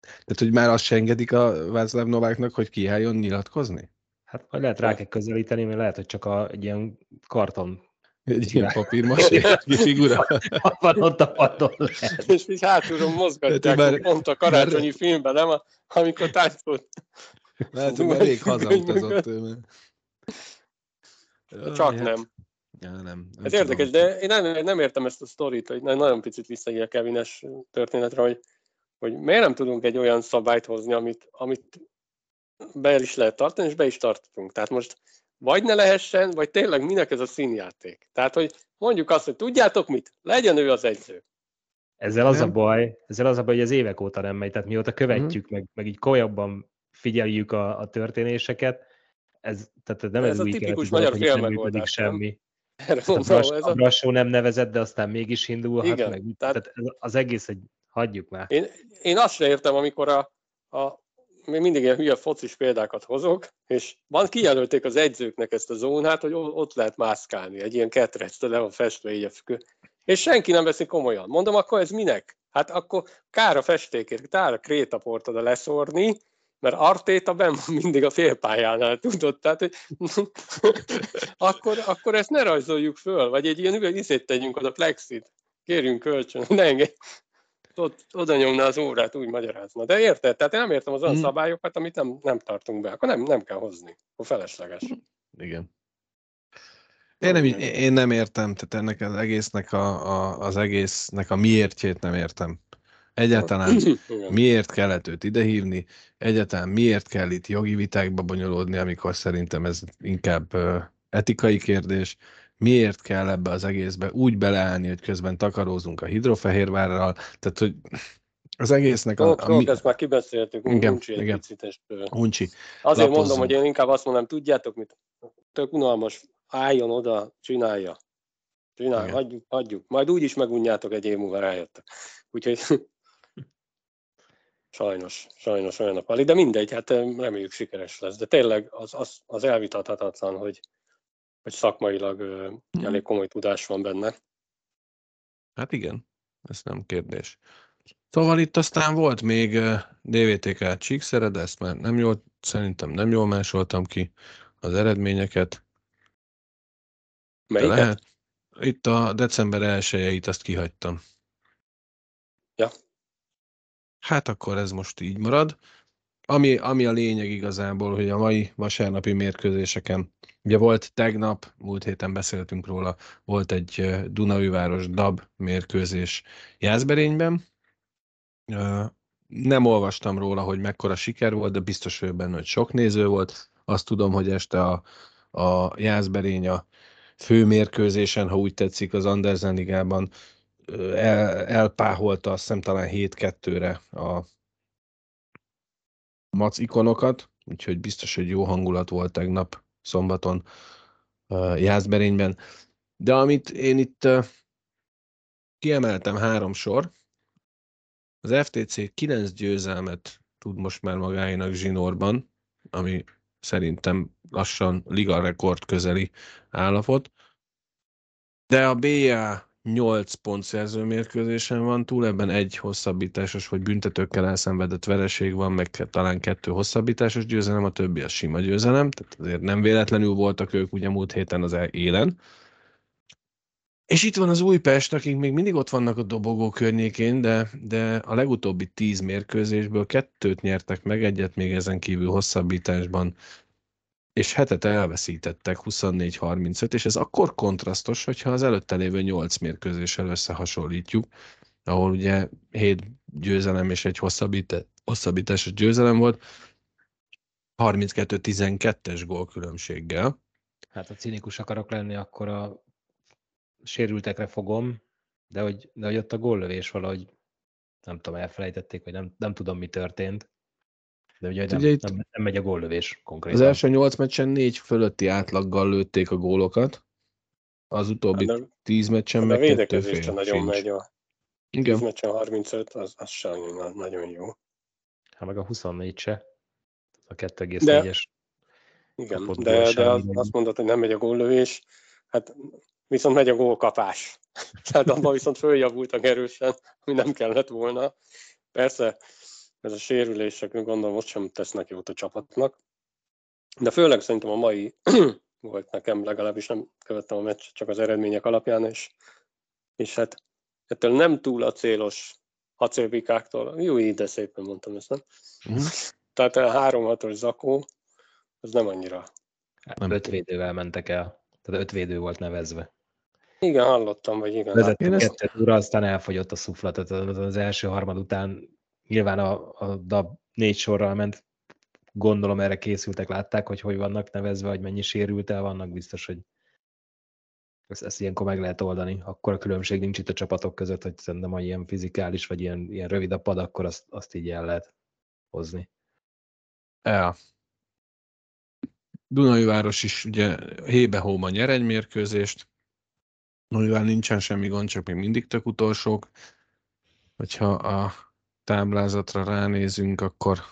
tehát hogy már azt se engedik a Václav Nováknak, hogy kiálljon nyilatkozni? Hát majd lehet rá kell közelíteni, mert lehet, hogy csak a, egy ilyen karton egy ilyen papírmasé figura. Van ott a padon. És így hátulról mozgatják, már, pont a karácsonyi már... filmben, nem? Amikor táncolt. Lehet, hogy elég hazautazott ő. Csak hát. nem. Ja, nem. nem Ez érdekes, de én nem, nem értem ezt a sztorit, hogy nagyon picit visszaél Kevines történetre, hogy, hogy miért nem tudunk egy olyan szabályt hozni, amit, amit be is lehet tartani, és be is tartunk. Tehát most vagy ne lehessen, vagy tényleg minek ez a színjáték. Tehát, hogy mondjuk azt, hogy tudjátok mit, legyen ő az egyző. Ezzel az nem? a baj, ezzel az a baj, hogy az évek óta nem megy, tehát mióta követjük, uh-huh. meg, meg így kolyabban figyeljük a, a történéseket, ez, tehát nem ez, ez új a tipikus magyar hogy nem működik semmi. Erre a, Brass, ez a... Brassó nem nevezett, de aztán mégis indulhat Igen, meg. Tehát, tehát az egész, hogy hagyjuk már. Én, én azt sem értem, amikor a, a még mindig ilyen hülye focis példákat hozok, és van kijelölték az egyzőknek ezt a zónát, hogy ott lehet mászkálni, egy ilyen ketrectől le van festve így a fükő. És senki nem veszi komolyan. Mondom, akkor ez minek? Hát akkor kár a festékért, kár a krétaport oda leszórni, mert Artéta ben mindig a félpályánál, tudod? Tehát, hogy akkor, akkor ezt ne rajzoljuk föl, vagy egy ilyen üveg tegyünk oda plexit. Kérjünk kölcsön, ne engedj ott, oda nyomna az órát, úgy magyarázna. De érted? Tehát én nem értem az olyan hmm. szabályokat, amit nem, nem tartunk be. Akkor nem, nem kell hozni. Akkor felesleges. Igen. Én nem, én nem értem, tehát ennek az egésznek a, a, az egésznek a miértjét nem értem. Egyáltalán miért kellett őt idehívni, egyáltalán miért kell itt jogi vitákba bonyolódni, amikor szerintem ez inkább etikai kérdés miért kell ebbe az egészbe úgy beleállni, hogy közben takarózunk a hidrofehérvárral, tehát hogy az egésznek a... a mi... ezt már kibeszéltük, igen, Uncsi egy igen. picit. És, Uncsi. Azért lapozzunk. mondom, hogy én inkább azt mondom, tudjátok mit? Tök unalmas, álljon oda, csinálja. Csinálja, hagyjuk, hagyjuk. Majd úgy is megunjátok egy év múlva rájöttek. Úgyhogy sajnos, sajnos olyan a pali, de mindegy, hát reméljük sikeres lesz. De tényleg az, az, az elvitathatatlan, hogy hogy szakmailag mm. elég komoly tudás van benne. Hát igen, ez nem kérdés. Szóval itt aztán volt még DVTK csíkszere, de ezt már nem jól, szerintem nem jól másoltam ki az eredményeket. Melyiket? lehet, itt a december 1 azt kihagytam. Ja. Hát akkor ez most így marad. Ami, ami a lényeg igazából, hogy a mai vasárnapi mérkőzéseken, ugye volt tegnap, múlt héten beszéltünk róla, volt egy Dunaújváros DAB mérkőzés Jászberényben. Nem olvastam róla, hogy mekkora siker volt, de biztos vagyok benne, hogy sok néző volt. Azt tudom, hogy este a, a Jászberény a főmérkőzésen, ha úgy tetszik, az Andersen ligában el, elpáholta azt hiszem talán 7-2-re a mac ikonokat, úgyhogy biztos, hogy jó hangulat volt tegnap szombaton uh, Jászberényben. De amit én itt uh, kiemeltem három sor, az FTC 9 győzelmet tud most már magáinak zsinórban, ami szerintem lassan liga rekord közeli állapot. De a BA 8 pont szerző mérkőzésen van túl, ebben egy hosszabbításos vagy büntetőkkel elszenvedett vereség van, meg talán kettő hosszabbításos győzelem, a többi a sima győzelem, tehát azért nem véletlenül voltak ők ugye múlt héten az élen. És itt van az Újpest, akik még mindig ott vannak a dobogó környékén, de, de a legutóbbi tíz mérkőzésből kettőt nyertek meg, egyet még ezen kívül hosszabbításban és hetet elveszítettek 24-35, és ez akkor kontrasztos, hogyha az előtte lévő 8 mérkőzéssel összehasonlítjuk, ahol ugye 7 győzelem és egy hosszabbításos győzelem volt, 32-12-es gól különbséggel. Hát a cinikus akarok lenni, akkor a sérültekre fogom, de hogy, de hogy ott a góllövés valahogy nem tudom, elfelejtették, vagy nem, nem tudom, mi történt. De ugye, nem, ugye itt nem, nem megy a góllövés konkrétan. Az első nyolc meccsen négy fölötti átlaggal lőtték a gólokat, az utóbbi hát tíz meccsen hát meg kettő fél nagyon sincs. megy a Igen. 10 meccsen 35, az, az sem nagyon jó. Hát meg a 24 se. A 2,4-es. Igen, de, de az, azt mondod, hogy nem megy a góllövés, hát viszont megy a gólkapás. Tehát abban viszont följavultak erősen, ami nem kellett volna. Persze ez a sérülések gondolom most sem tesznek jót a csapatnak. De főleg szerintem a mai volt nekem, legalábbis nem követtem a meccs, csak az eredmények alapján, és, és hát ettől nem túl a célos acélbikáktól, jó, ide szépen mondtam ezt, nem? Mm. Tehát a 3-6-os zakó, az nem annyira. Nem. Öt védővel mentek el, tehát öt védő volt nevezve. Igen, hallottam, vagy igen. Vezettük kettőt ura, aztán elfogyott a szuflat, tehát az első harmad után nyilván a, a DAB négy sorral ment, gondolom erre készültek, látták, hogy hogy vannak nevezve, hogy mennyi sérült el vannak, biztos, hogy ezt, ezt ilyenkor meg lehet oldani. Akkor a különbség nincs itt a csapatok között, hogy szerintem, ha ilyen fizikális, vagy ilyen, ilyen rövid a pad, akkor azt, azt így el lehet hozni. Ja. Dunai város is ugye hébe-hóma nyer egy mérkőzést, Nulliván nincsen semmi gond, csak még mindig tök utolsók. Hogyha a táblázatra ránézünk, akkor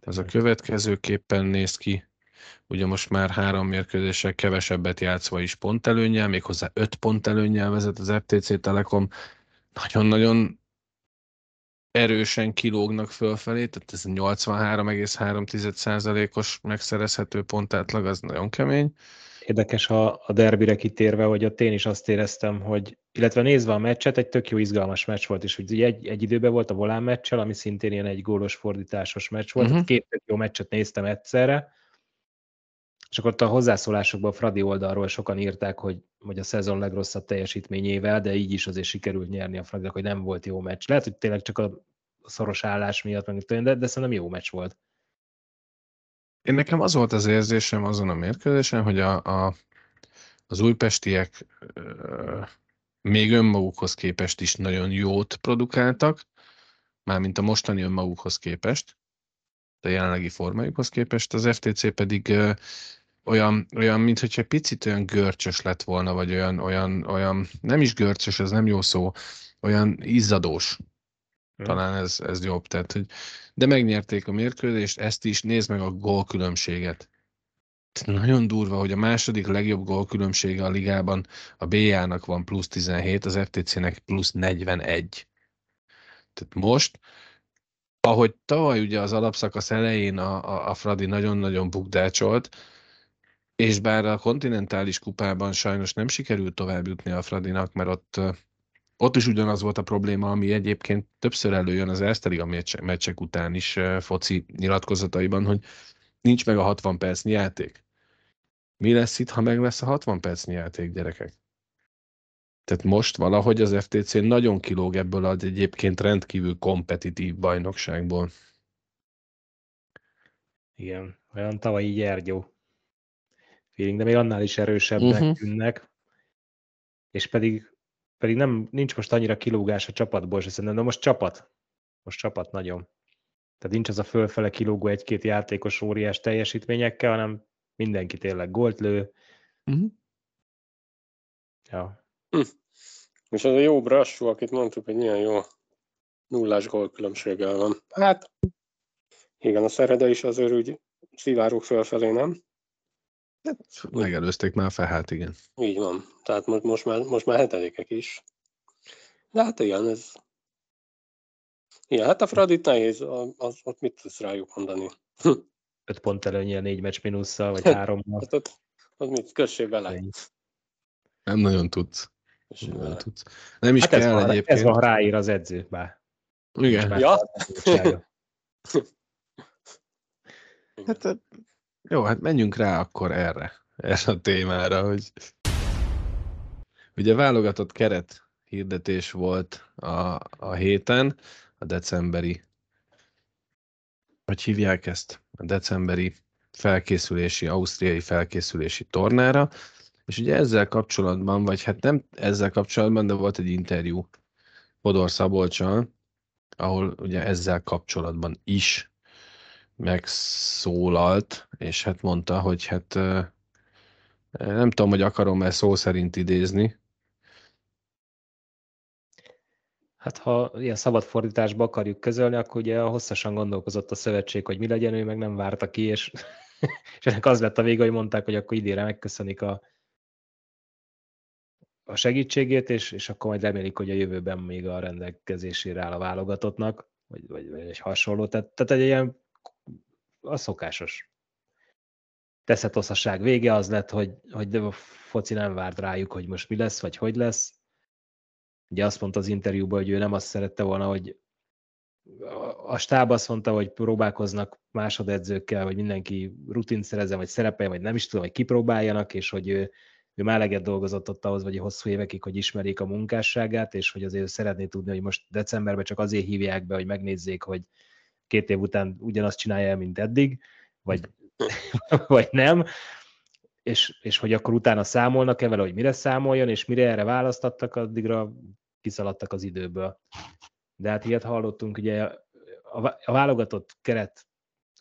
az a következőképpen néz ki. Ugye most már három mérkőzéssel kevesebbet játszva is pont előnyel, méghozzá öt pont előnyel vezet az FTC Telekom. Nagyon-nagyon erősen kilógnak fölfelé, tehát ez 83,3%-os megszerezhető pontátlag, az nagyon kemény. Érdekes a, a derbire kitérve, hogy ott én is azt éreztem, hogy, illetve nézve a meccset, egy tök jó izgalmas meccs volt, és hogy egy, egy időben volt a volán meccsel, ami szintén ilyen egy gólos fordításos meccs volt, uh-huh. két tök jó meccset néztem egyszerre, és akkor ott a hozzászólásokban a Fradi oldalról sokan írták, hogy, hogy a szezon legrosszabb teljesítményével, de így is azért sikerült nyerni a Fradinak, hogy nem volt jó meccs. Lehet, hogy tényleg csak a szoros állás miatt, meg de, de szerintem jó meccs volt. Én nekem az volt az érzésem azon a mérkőzésen, hogy a, a, az újpestiek ö, még önmagukhoz képest is nagyon jót produkáltak, mármint a mostani önmagukhoz képest, a jelenlegi formájukhoz képest, az FTC pedig ö, olyan, olyan mint hogyha picit olyan görcsös lett volna, vagy olyan, olyan, olyan, nem is görcsös, ez nem jó szó, olyan izzadós talán ez, ez jobb. Tehát, hogy, de megnyerték a mérkőzést, ezt is, nézd meg a gól különbséget. nagyon durva, hogy a második legjobb gólkülönbsége a ligában a BA-nak van plusz 17, az FTC-nek plusz 41. Tehát most, ahogy tavaly ugye az alapszakasz elején a, a, a Fradi nagyon-nagyon bukdácsolt, és bár a kontinentális kupában sajnos nem sikerült tovább jutni a Fradinak, mert ott, ott is ugyanaz volt a probléma, ami egyébként többször előjön az Erste meccsek után is foci nyilatkozataiban, hogy nincs meg a 60 percnyi játék. Mi lesz itt, ha meg lesz a 60 percnyi játék, gyerekek? Tehát most valahogy az FTC nagyon kilóg ebből az egyébként rendkívül kompetitív bajnokságból. Igen, olyan tavalyi gyergyó feeling, de még annál is erősebbnek uh-huh. tűnnek, és pedig, pedig nem, nincs most annyira kilógás a csapatból, és szerintem, de most csapat. Most csapat nagyon. Tehát nincs az a fölfele kilógó egy-két játékos óriás teljesítményekkel, hanem mindenki tényleg gólt lő. Uh-huh. Ja. Hm. És az a jó brassú, akit mondtuk, hogy milyen jó nullás gólkülönbséggel van. Hát, igen, a szerede is azért úgy szivárok fölfelé, nem? Hát, megelőzték már fel, hát igen. Így van. Tehát most, most, már, most már hetedikek is. De hát igen, ez... Igen, hát a Fradit nehéz, az, az, ott mit tudsz rájuk mondani? Öt pont előnyel, négy meccs minusszal, vagy három. Hát ott, ott mit, kössé bele. Nem nagyon tudsz. Nem, nagyon tudsz. nem is hát kell ez van, egyébként. Ez van, ráír az edző, bár. Igen. Ja? hát jó, hát menjünk rá akkor erre, erre a témára, hogy ugye válogatott keret hirdetés volt a, a héten, a decemberi, hogy hívják ezt, a decemberi felkészülési, ausztriai felkészülési tornára, és ugye ezzel kapcsolatban, vagy hát nem ezzel kapcsolatban, de volt egy interjú Hodor Szabolcsal, ahol ugye ezzel kapcsolatban is megszólalt, és hát mondta, hogy hát nem tudom, hogy akarom-e szó szerint idézni. Hát ha ilyen szabad fordításba akarjuk közölni, akkor ugye hosszasan gondolkozott a szövetség, hogy mi legyen, ő meg nem várta ki, és, és ennek az lett a vége, hogy mondták, hogy akkor idére megköszönik a, a segítségét, és, és akkor majd remélik, hogy a jövőben még a rendelkezésére áll a válogatottnak, vagy, vagy, vagy egy hasonló. Tehát, tehát egy ilyen a szokásos teszetoszasság vége az lett, hogy, hogy de a foci nem várt rájuk, hogy most mi lesz, vagy hogy lesz. Ugye azt mondta az interjúban, hogy ő nem azt szerette volna, hogy a stáb azt mondta, hogy próbálkoznak másodedzőkkel, hogy mindenki rutint szerezzen, vagy szerepeljen, vagy nem is tudom, hogy kipróbáljanak, és hogy ő, ő már eleget dolgozott ott ahhoz, vagy hosszú évekig, hogy ismerjék a munkásságát, és hogy azért szeretné tudni, hogy most decemberben csak azért hívják be, hogy megnézzék, hogy két év után ugyanazt csinálja el, mint eddig, vagy, vagy nem, és, és hogy akkor utána számolnak-e vele, hogy mire számoljon, és mire erre választattak, addigra kiszaladtak az időből. De hát ilyet hallottunk, ugye a, a válogatott keret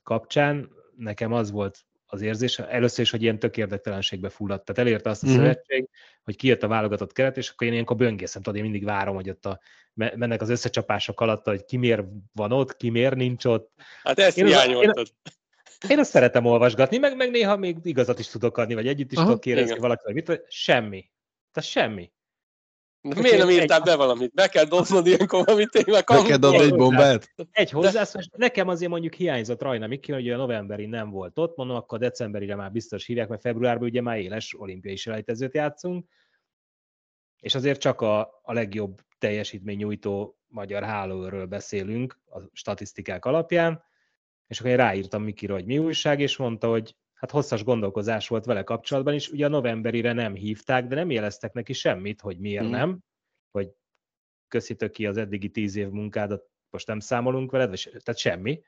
kapcsán nekem az volt az érzés, először is, hogy ilyen tök érdektelenségbe fulladt. Tehát elérte azt a uh-huh. szövetség, hogy kijött a válogatott keret, és akkor én ilyenkor böngészem, tudod, én mindig várom, hogy ott a, mennek az összecsapások alatt, hogy ki miért van ott, ki miért nincs ott. Hát ezt én hiányoltad. Én, én azt szeretem olvasgatni, meg, meg néha még igazat is tudok adni, vagy együtt is Aha, tudok kérdezni valaki, vagy mit, semmi. Tehát semmi. De miért nem írtál be valamit? Be kell dobnod ilyenkor valamit, tényleg. Be kell dobni egy bombát? Egy hozzászólás. Nekem azért mondjuk hiányzott Rajna Miki, hogy a novemberi nem volt ott, mondom, akkor decemberire már biztos hívják, mert februárban ugye már éles olimpiai selejtezőt játszunk, és azért csak a, a legjobb teljesítmény nyújtó magyar hálóról beszélünk a statisztikák alapján, és akkor én ráírtam Mikira, hogy mi újság, és mondta, hogy hát hosszas gondolkozás volt vele kapcsolatban is, ugye a novemberire nem hívták, de nem jeleztek neki semmit, hogy miért mm. nem, hogy köszítök ki az eddigi tíz év munkádat, most nem számolunk veled, vagy, tehát semmi.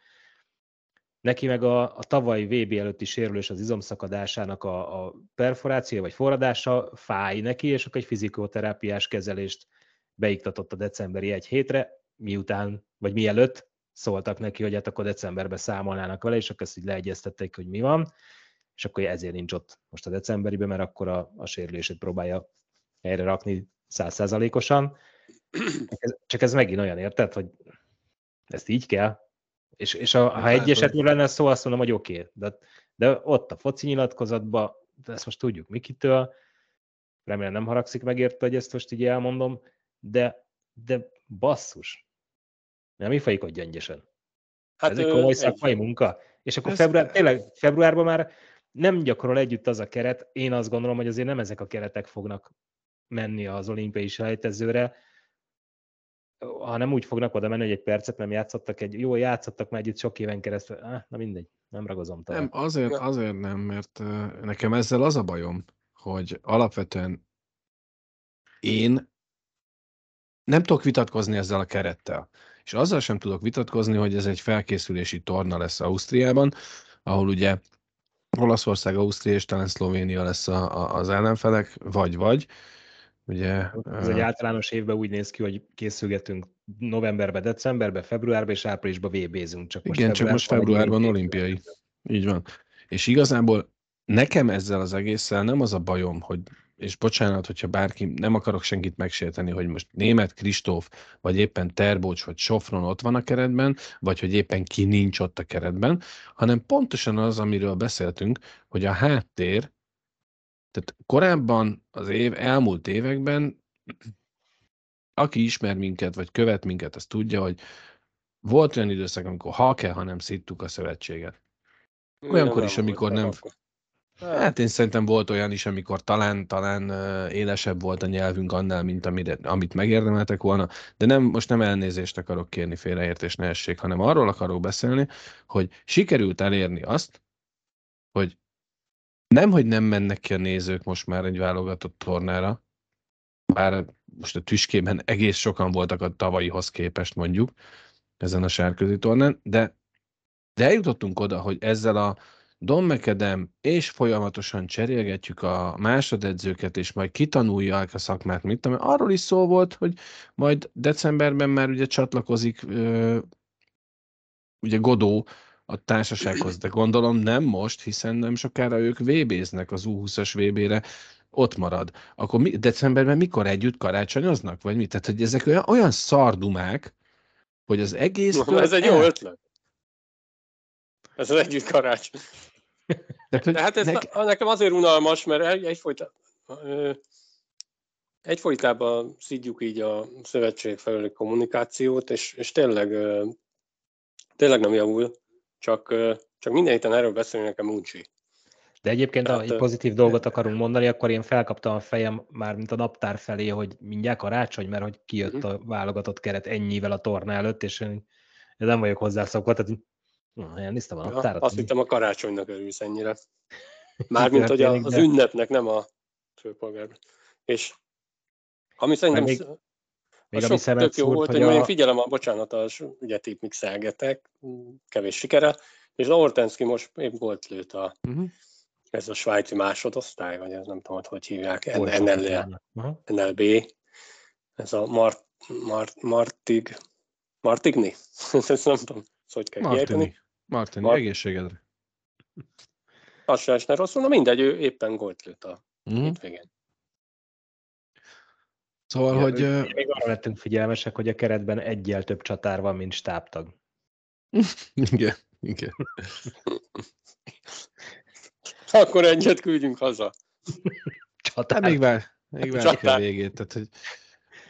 Neki meg a, a tavalyi VB előtti sérülés az izomszakadásának a, a perforáció vagy forradása fáj neki, és akkor egy fizikoterápiás kezelést beiktatott a decemberi egy hétre, miután, vagy mielőtt szóltak neki, hogy hát akkor decemberben számolnának vele, és akkor ezt így leegyeztették, hogy mi van, és akkor ezért nincs ott most a decemberiben, mert akkor a, a sérülését próbálja helyre rakni százszázalékosan. Csak ez megint olyan, érted, hogy ezt így kell? És, és a, ha egy esetről lenne szó, azt mondom, hogy oké. Okay. De, de ott a foci nyilatkozatban, de ezt most tudjuk Mikitől, remélem nem haragszik megérte, hogy ezt most így elmondom, de, de basszus. Nem ott gyöngyösen? Hát Ez egy komoly szakmai munka. És akkor február, tényleg februárban már nem gyakorol együtt az a keret, én azt gondolom, hogy azért nem ezek a keretek fognak menni az olimpiai selejtezőre, ha nem úgy fognak oda menni, hogy egy percet nem játszottak, egy jó játszottak már együtt sok éven keresztül, ah, na mindegy, nem ragozom talán. Nem, azért, azért nem, mert nekem ezzel az a bajom, hogy alapvetően én nem tudok vitatkozni ezzel a kerettel. És azzal sem tudok vitatkozni, hogy ez egy felkészülési torna lesz Ausztriában, ahol ugye Olaszország, Ausztria és talán Szlovénia lesz a, a, az ellenfelek, vagy-vagy. Ugye, Ez egy általános évben úgy néz ki, hogy készülgetünk novemberbe, decemberbe, februárba és áprilisba VB-zünk. Csak most Igen, csak most februárban olimpiai. Így van. És igazából nekem ezzel az egésszel nem az a bajom, hogy és bocsánat, hogyha bárki, nem akarok senkit megsérteni, hogy most német Kristóf, vagy éppen Terbócs, vagy Sofron ott van a keretben, vagy hogy éppen ki nincs ott a keretben, hanem pontosan az, amiről beszéltünk, hogy a háttér, tehát korábban az év, elmúlt években, aki ismer minket, vagy követ minket, az tudja, hogy volt olyan időszak, amikor ha kell, ha nem szittuk a szövetséget. Olyankor is, amikor nem, Hát én szerintem volt olyan is, amikor talán, talán élesebb volt a nyelvünk annál, mint amire, amit megérdemeltek volna, de nem, most nem elnézést akarok kérni, félreértés ne essék, hanem arról akarok beszélni, hogy sikerült elérni azt, hogy nem, hogy nem mennek ki a nézők most már egy válogatott tornára, bár most a tüskében egész sokan voltak a tavalyihoz képest mondjuk ezen a sárközi tornán, de, de eljutottunk oda, hogy ezzel a Don McAdam, és folyamatosan cserélgetjük a másodedzőket, és majd kitanulják a szakmát, mit tudom, arról is szó volt, hogy majd decemberben már ugye csatlakozik ö, ugye Godó a társasághoz, de gondolom nem most, hiszen nem sokára ők VB-znek az U20-as VB-re, ott marad. Akkor mi, decemberben mikor együtt karácsonyoznak? Vagy mit? Tehát, hogy ezek olyan, olyan szardumák, hogy az egész... Ez egy jó ötlet. Ez az együtt karácsony. De hát ez nek... nekem azért unalmas, mert egyfolytában egyfolytában szidjuk így a szövetség felüli kommunikációt, és, és tényleg, tényleg nem javul, csak, csak minden héten erről beszélni nekem uncsi. De egyébként, ha egy pozitív dolgot akarunk mondani, akkor én felkaptam a fejem már, mint a naptár felé, hogy mindjárt karácsony, mert hogy kijött mhm. a válogatott keret ennyivel a torna előtt, és én nem vagyok hozzászokva, tehát Na, elnéztem a naptárat. Azt hittem a karácsonynak örülsz ennyire. Mármint, hogy az ünnepnek, nem a főpolgár. És ami szerintem még, még a sok tök jó volt, hogy, hogy a... én figyelem a, bocsánat, a ügyetét mixelgetek, kevés sikere, és Ortenszki most épp gólt lőtt a, uh-huh. ez a svájci másodosztály, vagy ez nem tudom, hogy hívják, NL, NLB, ez a Mart, Mart, Martig, Martigni? ezt nem tudom, hogy kell kiejteni. Martin, Mar- egészségedre. Az sem esne rosszul, na mindegy, ő éppen gólt lőtt a mm. hétvégén. Szóval, ja, hogy... Uh... Még arra lettünk figyelmesek, hogy a keretben egyel több csatár van, mint stábtag. igen, igen. Akkor egyet küldjünk haza. Csatár. Hát még vár, még várjuk a végét. Tehát, hogy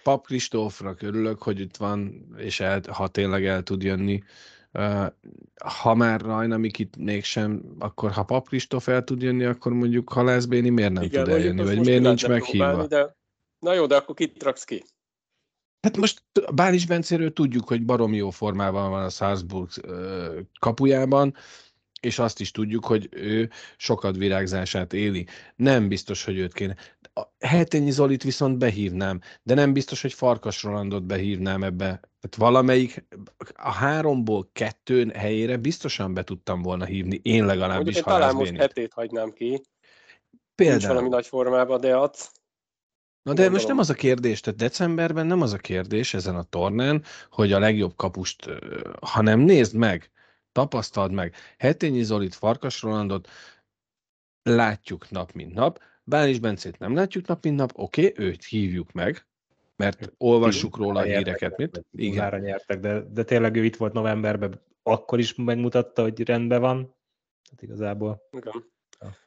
Pap Kristófra örülök, hogy itt van, és el, ha tényleg el tud jönni ha már Rajna Mikit mégsem, akkor ha Pap Kristóf el tud jönni, akkor mondjuk Halász Béni miért nem Igen, tud eljönni, vagy miért nincs meghívva? De... Na jó, de akkor kit raksz ki? Hát most Bális Bencéről tudjuk, hogy barom jó formában van a Salzburg kapujában, és azt is tudjuk, hogy ő sokat virágzását éli. Nem biztos, hogy őt kéne. A Hetényi Zolit viszont behívnám, de nem biztos, hogy Farkas Rolandot behívnám ebbe. Tehát valamelyik, a háromból kettőn helyére biztosan be tudtam volna hívni, én legalábbis. Mondjuk, talán most hetét hagynám ki. Például. Nincs valami nagy formában, de adsz. Na de most nem az a kérdés, tehát decemberben nem az a kérdés ezen a tornán, hogy a legjobb kapust, hanem nézd meg, tapasztald meg. Hetényi Zolit, Farkas Rolandot látjuk nap mint nap, Bális Bencét nem látjuk nap mint nap, oké, okay, őt hívjuk meg, Mert olvassuk róla a híreket, mit? Igen. nyertek, de, de tényleg ő itt volt novemberben, akkor is megmutatta, hogy rendben van. Tehát igazából. Igen.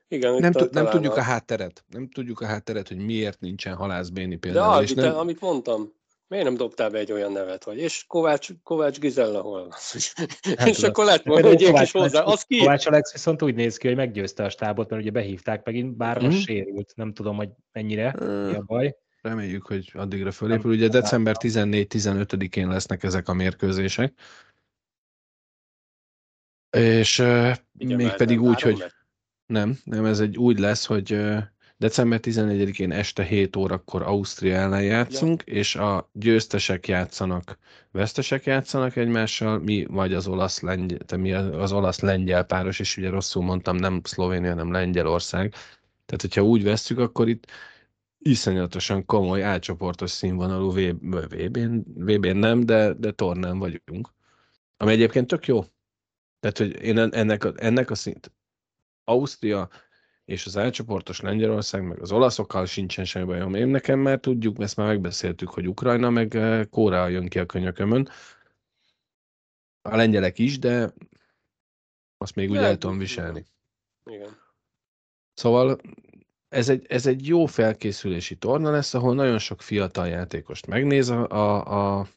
Igen, nem, t- nem tudjuk a hátteret. Nem tudjuk a hátteret, hogy miért nincsen halászbéni például. De és nem... amit mondtam, miért nem dobtál be egy olyan nevet, hogy és Kovács, Kovács Gizella hol van? Hát, és akkor lett volna egy ilyen kis hozzá. Az ki? Kovács Alex viszont úgy néz ki, hogy meggyőzte a stábot, mert ugye behívták megint, bár most mm. sérült. Nem tudom, hogy mennyire, mi a baj. Reméljük, hogy addigra fölépül. Ugye december 14-15-én lesznek ezek a mérkőzések. És Igen, még pedig úgy, hogy nem, nem, ez egy úgy lesz, hogy december 14-én este 7 órakor Ausztria ellen játszunk, ja. és a győztesek játszanak, vesztesek játszanak egymással, mi vagy az olasz lengyel, te mi az olasz lengyel páros, és ugye rosszul mondtam, nem Szlovénia, hanem Lengyelország. Tehát, hogyha úgy veszük, akkor itt iszonyatosan komoly, átcsoportos színvonalú VB-n, VB-n nem, de, de tornán vagyunk. Ami egyébként tök jó. Tehát, hogy én ennek a, ennek a szint, Ausztria és az elcsoportos Lengyelország, meg az olaszokkal sincsen semmi bajom. Én nekem már tudjuk, ezt már megbeszéltük, hogy Ukrajna meg eh, Korea jön ki a könyökömön. A lengyelek is, de azt még úgy el tudom viselni. Igen. Szóval ez egy, ez egy jó felkészülési torna lesz, ahol nagyon sok fiatal játékost megnéz a, a, a,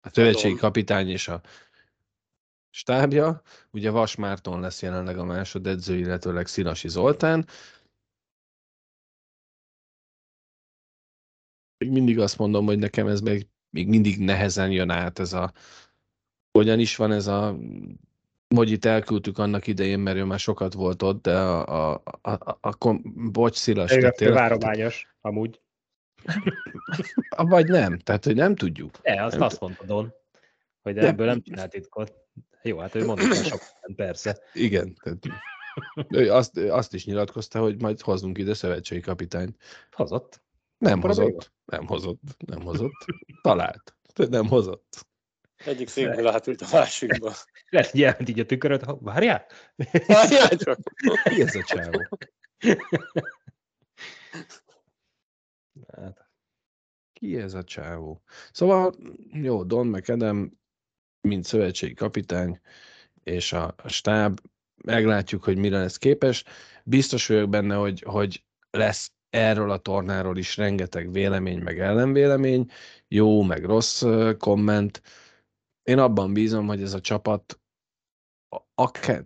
a tövegységi kapitány és a stábja. Ugye Vas Márton lesz jelenleg a másodedző, illetőleg Szilasi Zoltán. Még mindig azt mondom, hogy nekem ez még, még mindig nehezen jön át ez a hogyan is van ez a Mogyit elküldtük annak idején, mert ő már sokat volt ott, de a, a, a, a, a bocs, Szilas. Igen, várományos, amúgy. Vagy nem, tehát, hogy nem tudjuk. De, azt nem azt mondta Don, hogy de ebből nem csinált titkot. Jó, hát ő mondta sok, persze. Igen, tehát ő azt, azt is nyilatkozta, hogy majd hozzunk ide szövetségi kapitányt. Hozott. Nem Akkor hozott, nem hozott, nem hozott. Talált, nem hozott. Egyik székből átült a másikba. Lehet, jelent így a tüköröt, várjál? Várjál csak! Mi ez a csávó? Hát, ki ez a csávó? Szóval, jó, Don meg Edem mint szövetségi kapitány, és a, stáb, meglátjuk, hogy mire lesz képes. Biztos vagyok benne, hogy, hogy lesz erről a tornáról is rengeteg vélemény, meg ellenvélemény, jó, meg rossz komment. Én abban bízom, hogy ez a csapat akár,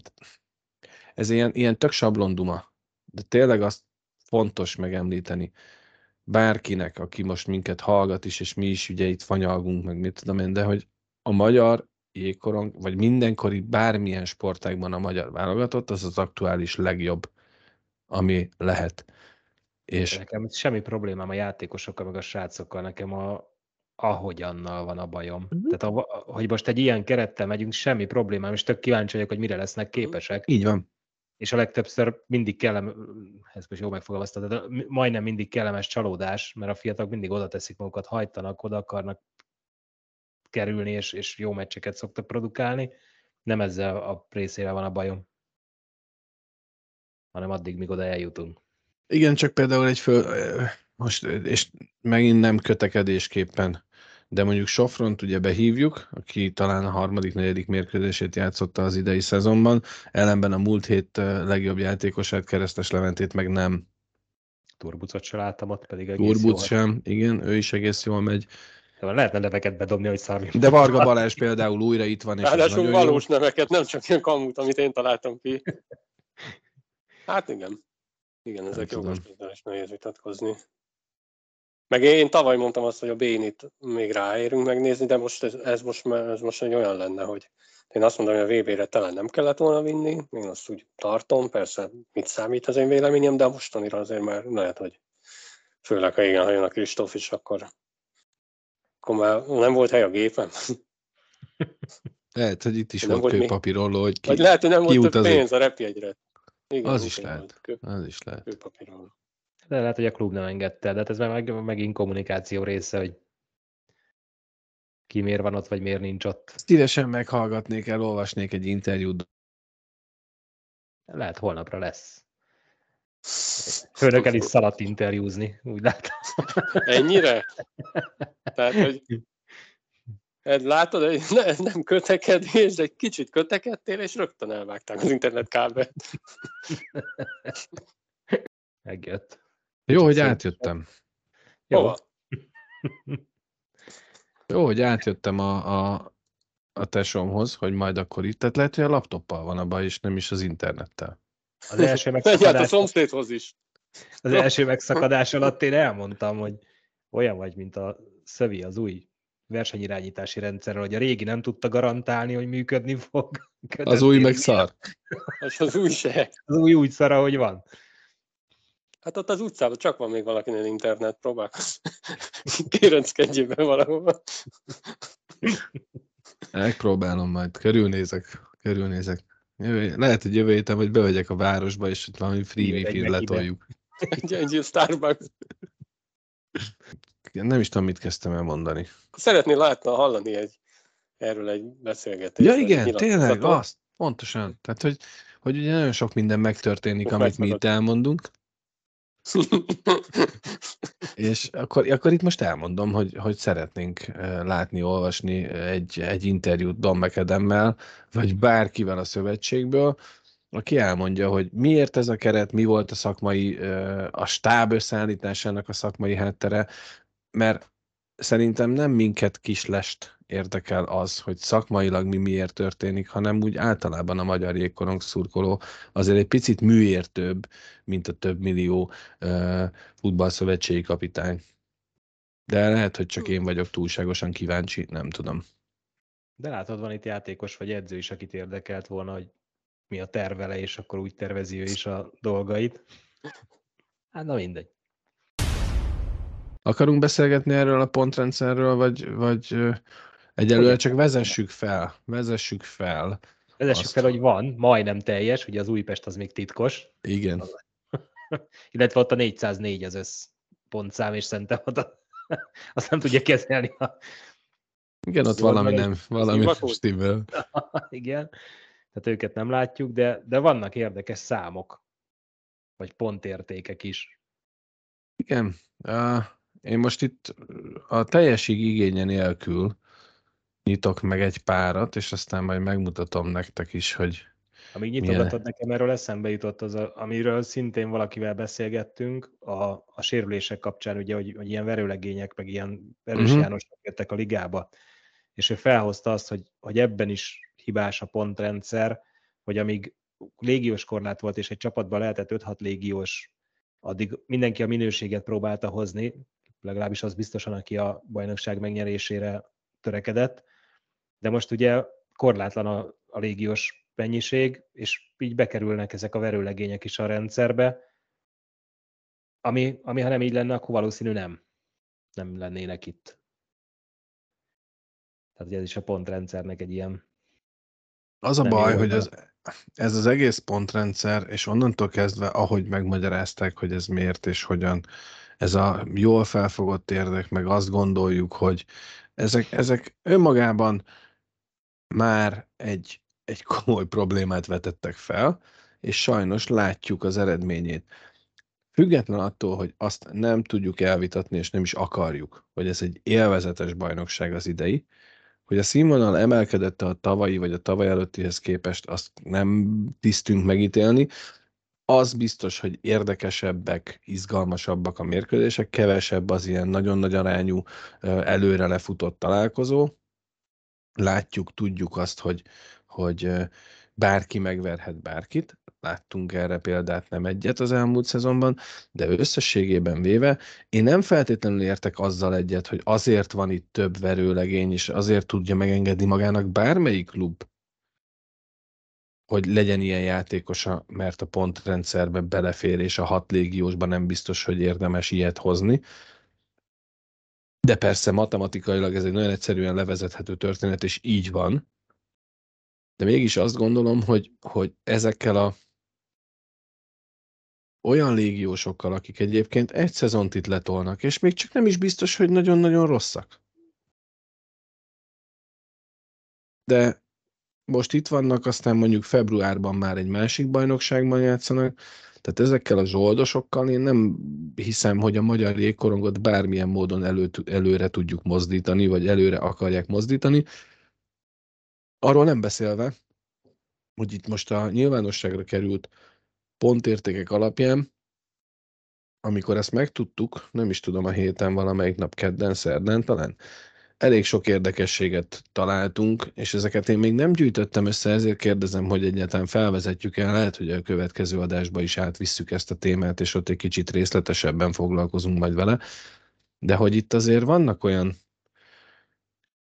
ez ilyen, ilyen tök sablonduma, de tényleg azt fontos megemlíteni bárkinek, aki most minket hallgat is, és mi is ugye itt fanyalgunk, meg mit tudom én, de hogy a magyar jégkorong, vagy mindenkori bármilyen sportágban a magyar válogatott, az az aktuális legjobb, ami lehet. És... Nekem semmi problémám a játékosokkal, meg a srácokkal, nekem a, ahogyannal van a bajom. Uh-huh. Tehát, a, hogy most egy ilyen kerettel megyünk, semmi problémám, és tök kíváncsi vagyok, hogy mire lesznek képesek. Így van. És a legtöbbször mindig kellemes, ez most jó megfogalmaztad, de majdnem mindig kellemes csalódás, mert a fiatalok mindig oda teszik magukat, hajtanak, oda akarnak kerülni, és, és jó meccseket szoktak produkálni. Nem ezzel a részével van a bajom, hanem addig, míg oda eljutunk. Igen, csak például egy föl, most, és megint nem kötekedésképpen, de mondjuk Sofront ugye behívjuk, aki talán a harmadik, negyedik mérkőzését játszotta az idei szezonban, ellenben a múlt hét legjobb játékosát, Keresztes Leventét meg nem. Turbucot sem láttam ott, pedig egész Turbuc sem, igen, ő is egész jól megy. Lehetne neveket bedobni, hogy szarmi. De Varga Balázs például újra itt van. És Ráadásul valós jó. neveket, nem csak ilyen kamut, amit én találtam ki. Hát igen. Igen, ezek jogos is nehéz vitatkozni. Meg én tavaly mondtam azt, hogy a Bénit még ráérünk megnézni, de most ez, ez, most, ez most egy olyan lenne, hogy én azt mondom, hogy a VB-re talán nem kellett volna vinni, én azt úgy tartom, persze mit számít az én véleményem, de mostanira azért már lehet, hogy főleg, ha igen, ha jön a Kristóf is, akkor akkor már nem volt hely a gépen. Lehet, hogy itt is nem volt kőpapírolló, hogy ki, Vagy lehet, hogy nem volt több pénz a repjegyre. Igen, az is lehet. Kő, az is lehet. Kőpapírolló. De lehet, hogy a klub nem engedte, de hát ez meg, megint kommunikáció része, hogy ki miért van ott, vagy miért nincs ott. Szívesen meghallgatnék, elolvasnék egy interjút. Lehet, holnapra lesz. Főnökkel is szaladt interjúzni, úgy látom. Ennyire? Tehát, hogy Hát látod, hogy ne, nem kötekedés, de egy kicsit kötekedtél, és rögtön elvágták az internetkábelt. Megjött. Jó, hogy átjöttem. Jó. Hova? Jó, hogy átjöttem a, a, a tesómhoz, hogy majd akkor itt. Tehát lehet, hogy a laptoppal van a baj, és nem is az internettel. Az első, át a megszakadás, szomszédhoz is. az első megszakadás alatt én elmondtam, hogy olyan vagy, mint a Szövi, az új versenyirányítási rendszerrel, hogy a régi nem tudta garantálni, hogy működni fog. Az új meg szar. És az új se. Az új úgy szar, ahogy van. Hát ott az utcában csak van még valakinél internet, próbálkozz. Kérenckedjél be valahova. Megpróbálom majd, körülnézek, körülnézek. Jövő, lehet, hogy jövő héten, hogy bevegyek a városba, és ott valami free wifi letoljuk. Egy, egy Starbucks. Nem is tudom, mit kezdtem el mondani. Szeretnél látni, hallani egy, erről egy beszélgetést. Ja igen, tényleg, azt, pontosan. Tehát, hogy, hogy ugye nagyon sok minden megtörténik, Most amit mi itt elmondunk, és akkor, akkor itt most elmondom, hogy, hogy szeretnénk látni, olvasni egy, egy interjút Don McAdemmel, vagy bárkivel a szövetségből, aki elmondja, hogy miért ez a keret, mi volt a szakmai, a stáb összeállításának a szakmai háttere, mert szerintem nem minket kislest érdekel az, hogy szakmailag mi miért történik, hanem úgy általában a magyar jégkorong szurkoló azért egy picit műértőbb, mint a több millió uh, futballszövetségi kapitány. De lehet, hogy csak én vagyok túlságosan kíváncsi, nem tudom. De látod, van itt játékos vagy edző is, akit érdekelt volna, hogy mi a tervele, és akkor úgy tervezi ő is a dolgait. Hát na mindegy. Akarunk beszélgetni erről a pontrendszerről, vagy, vagy egyelőre csak vezessük fel, vezessük fel. Vezessük Azt- fel, hogy van, majdnem teljes, ugye az Újpest az még titkos, Igen. illetve ott a 404 az össz pontszám, és szerintem ott a, azt nem tudja kezelni. A, Igen, ott Jól valami nem, valami stimmel. igen, tehát őket nem látjuk, de, de vannak érdekes számok, vagy pontértékek is. Igen. Én most itt a teljesig igénye nélkül nyitok meg egy párat, és aztán majd megmutatom nektek is, hogy Amíg nyitogatod nekem, erről eszembe jutott az, a, amiről szintén valakivel beszélgettünk, a, a sérülések kapcsán, ugye, hogy, hogy ilyen verőlegények, meg ilyen erős Mhm. uh-huh. Jánosok jöttek a ligába, és ő felhozta azt, hogy, hogy ebben is hibás a pontrendszer, hogy amíg légiós korlát volt, és egy csapatban lehetett 5-6 légiós, addig mindenki a minőséget próbálta hozni, legalábbis az biztosan, aki a bajnokság megnyerésére törekedett, de most ugye korlátlan a, a légiós mennyiség, és így bekerülnek ezek a verőlegények is a rendszerbe, ami, ami ha nem így lenne, akkor valószínű nem. Nem lennének itt. Tehát ez is a pontrendszernek egy ilyen az a baj, hogy ez, ez az egész pontrendszer, és onnantól kezdve, ahogy megmagyarázták, hogy ez miért és hogyan, ez a jól felfogott érdek, meg azt gondoljuk, hogy ezek, ezek önmagában már egy, egy komoly problémát vetettek fel, és sajnos látjuk az eredményét. Független attól, hogy azt nem tudjuk elvitatni, és nem is akarjuk, hogy ez egy élvezetes bajnokság az idei, hogy a színvonal emelkedett a tavalyi vagy a tavaly előttihez képest, azt nem tisztünk megítélni. Az biztos, hogy érdekesebbek, izgalmasabbak a mérkőzések, kevesebb az ilyen nagyon nagy arányú előre lefutott találkozó. Látjuk, tudjuk azt, hogy, hogy bárki megverhet bárkit. Láttunk erre példát nem egyet az elmúlt szezonban, de összességében véve én nem feltétlenül értek azzal egyet, hogy azért van itt több verőlegény, és azért tudja megengedni magának bármelyik klub, hogy legyen ilyen játékosa, mert a pontrendszerbe belefér, és a hat légiósban nem biztos, hogy érdemes ilyet hozni. De persze matematikailag ez egy nagyon egyszerűen levezethető történet, és így van. De mégis azt gondolom, hogy, hogy ezekkel a olyan légiósokkal, akik egyébként egy szezont itt letolnak, és még csak nem is biztos, hogy nagyon-nagyon rosszak. De most itt vannak, aztán mondjuk februárban már egy másik bajnokságban játszanak, tehát ezekkel a zsoldosokkal én nem hiszem, hogy a magyar jégkorongot bármilyen módon elő, előre tudjuk mozdítani, vagy előre akarják mozdítani. Arról nem beszélve, hogy itt most a nyilvánosságra került pontértékek alapján, amikor ezt megtudtuk, nem is tudom, a héten valamelyik nap kedden, szerdán talán, elég sok érdekességet találtunk, és ezeket én még nem gyűjtöttem össze, ezért kérdezem, hogy egyáltalán felvezetjük el, lehet, hogy a következő adásba is átvisszük ezt a témát, és ott egy kicsit részletesebben foglalkozunk majd vele, de hogy itt azért vannak olyan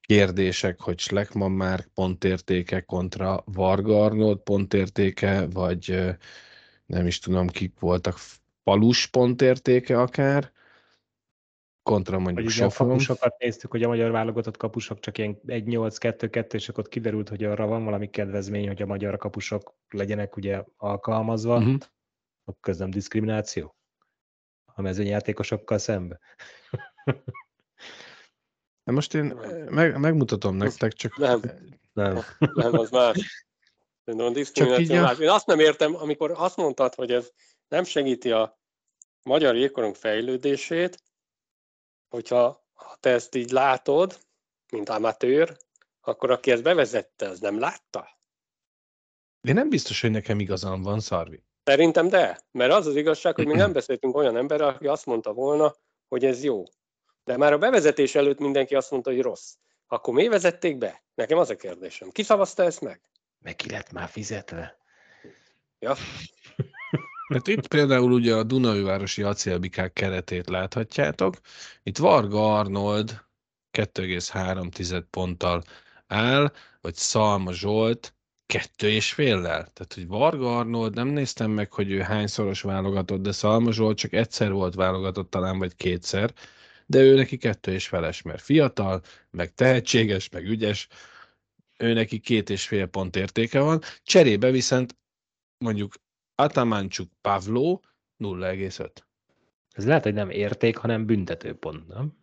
kérdések, hogy Schleckman már pontértéke kontra Varga Arnold pontértéke, vagy nem is tudom, kik voltak, Palus pontértéke akár, kontra mondjuk Vagy a kapusokat néztük, hogy a magyar válogatott kapusok csak ilyen 1-8-2-2, és akkor kiderült, hogy arra van valami kedvezmény, hogy a magyar kapusok legyenek ugye alkalmazva. Uh-huh. Akkor ez nem diszkrimináció? A mezőnyjátékosokkal szembe? De most én meg, megmutatom nektek, csak... Nem, nem, nem az más. Csak így a... Én azt nem értem, amikor azt mondtad, hogy ez nem segíti a magyar jégkorong fejlődését, hogyha ha te ezt így látod, mint amatőr, akkor aki ezt bevezette, az nem látta? De nem biztos, hogy nekem igazam van, Szarvi. Szerintem de, mert az az igazság, hogy még nem beszéltünk olyan emberrel, aki azt mondta volna, hogy ez jó. De már a bevezetés előtt mindenki azt mondta, hogy rossz. Akkor mi vezették be? Nekem az a kérdésem. Ki szavazta ezt meg? Meg ki lett már fizetve? Ja. Mert itt például ugye a Dunajvárosi acélbikák keretét láthatjátok. Itt Varga Arnold 2,3 ponttal áll, vagy Szalma Zsolt kettő és féllel. Tehát, hogy Varga Arnold, nem néztem meg, hogy ő hányszoros válogatott, de Szalma Zsolt csak egyszer volt válogatott talán, vagy kétszer, de ő neki kettő és feles, mert fiatal, meg tehetséges, meg ügyes, ő neki két és fél pont értéke van, cserébe viszont mondjuk Atamancsuk Pavló 0,5. Ez lehet, hogy nem érték, hanem büntetőpont, nem?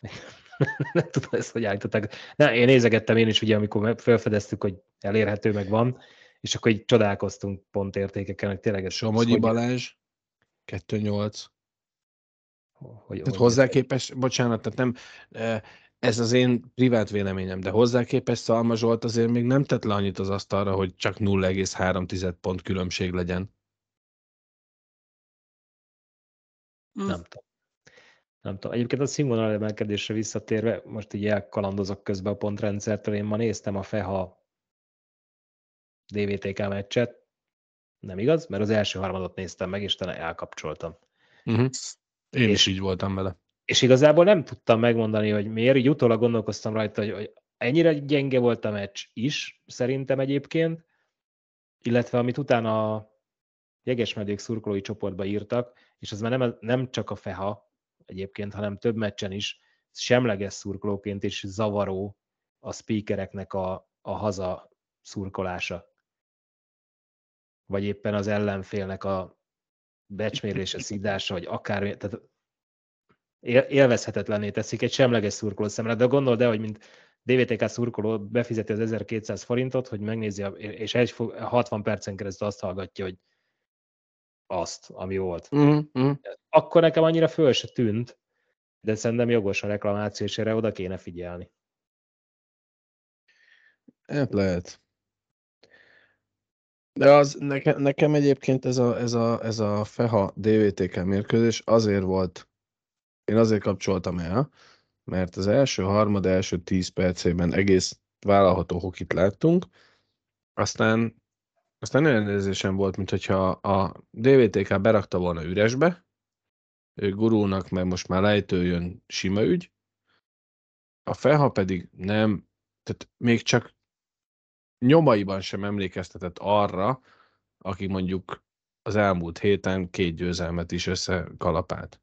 nem tudom ezt, hogy állították. Ne, én nézegettem én is, ugye, amikor felfedeztük, hogy elérhető, meg van, és akkor így csodálkoztunk pontértékeken, hogy tényleg ez... Somogyi hogy... Balázs, 2,8. Hogy, tehát hozzá képes, bocsánat, tehát nem, ez az én privát véleményem, de hozzá képest Szalma Zsolt azért még nem tett le annyit az asztalra, hogy csak 0,3 pont különbség legyen. Hm. Nem tudom. Nem tudom. Egyébként a színvonal emelkedésre visszatérve, most így elkalandozok közben a pontrendszertől, én ma néztem a FEHA DVTK meccset, nem igaz, mert az első harmadot néztem meg, és talán elkapcsoltam. Uh-huh. Én és, is így voltam vele. És igazából nem tudtam megmondani, hogy miért, így utólag gondolkoztam rajta, hogy, hogy ennyire gyenge volt a meccs is, szerintem egyébként, illetve amit utána a jegesmedvék szurkolói csoportba írtak, és az már nem, nem csak a FEHA egyébként, hanem több meccsen is semleges szurkolóként és zavaró a speakereknek a, a haza szurkolása. Vagy éppen az ellenfélnek a becsmérése, szídása, vagy akár, tehát élvezhetetlenné teszik egy semleges szurkoló szemre. De gondold el, hogy mint DVTK szurkoló befizeti az 1200 forintot, hogy megnézi, és egy 60 percen keresztül azt hallgatja, hogy azt, ami volt. Mm-hmm. Akkor nekem annyira föl se tűnt, de szerintem jogos a reklamáció, és erre oda kéne figyelni. Hát lehet. De az, nekem, nekem egyébként ez a, ez, a, ez a FEHA DVTK mérkőzés azért volt, én azért kapcsoltam el, mert az első harmad, első tíz percében egész vállalható hokit láttunk, aztán, aztán olyan érzésem volt, mintha a DVTK berakta volna üresbe, gurulnak, meg most már lejtő jön sima ügy, a felha pedig nem, tehát még csak nyomaiban sem emlékeztetett arra, aki mondjuk az elmúlt héten két győzelmet is összekalapált.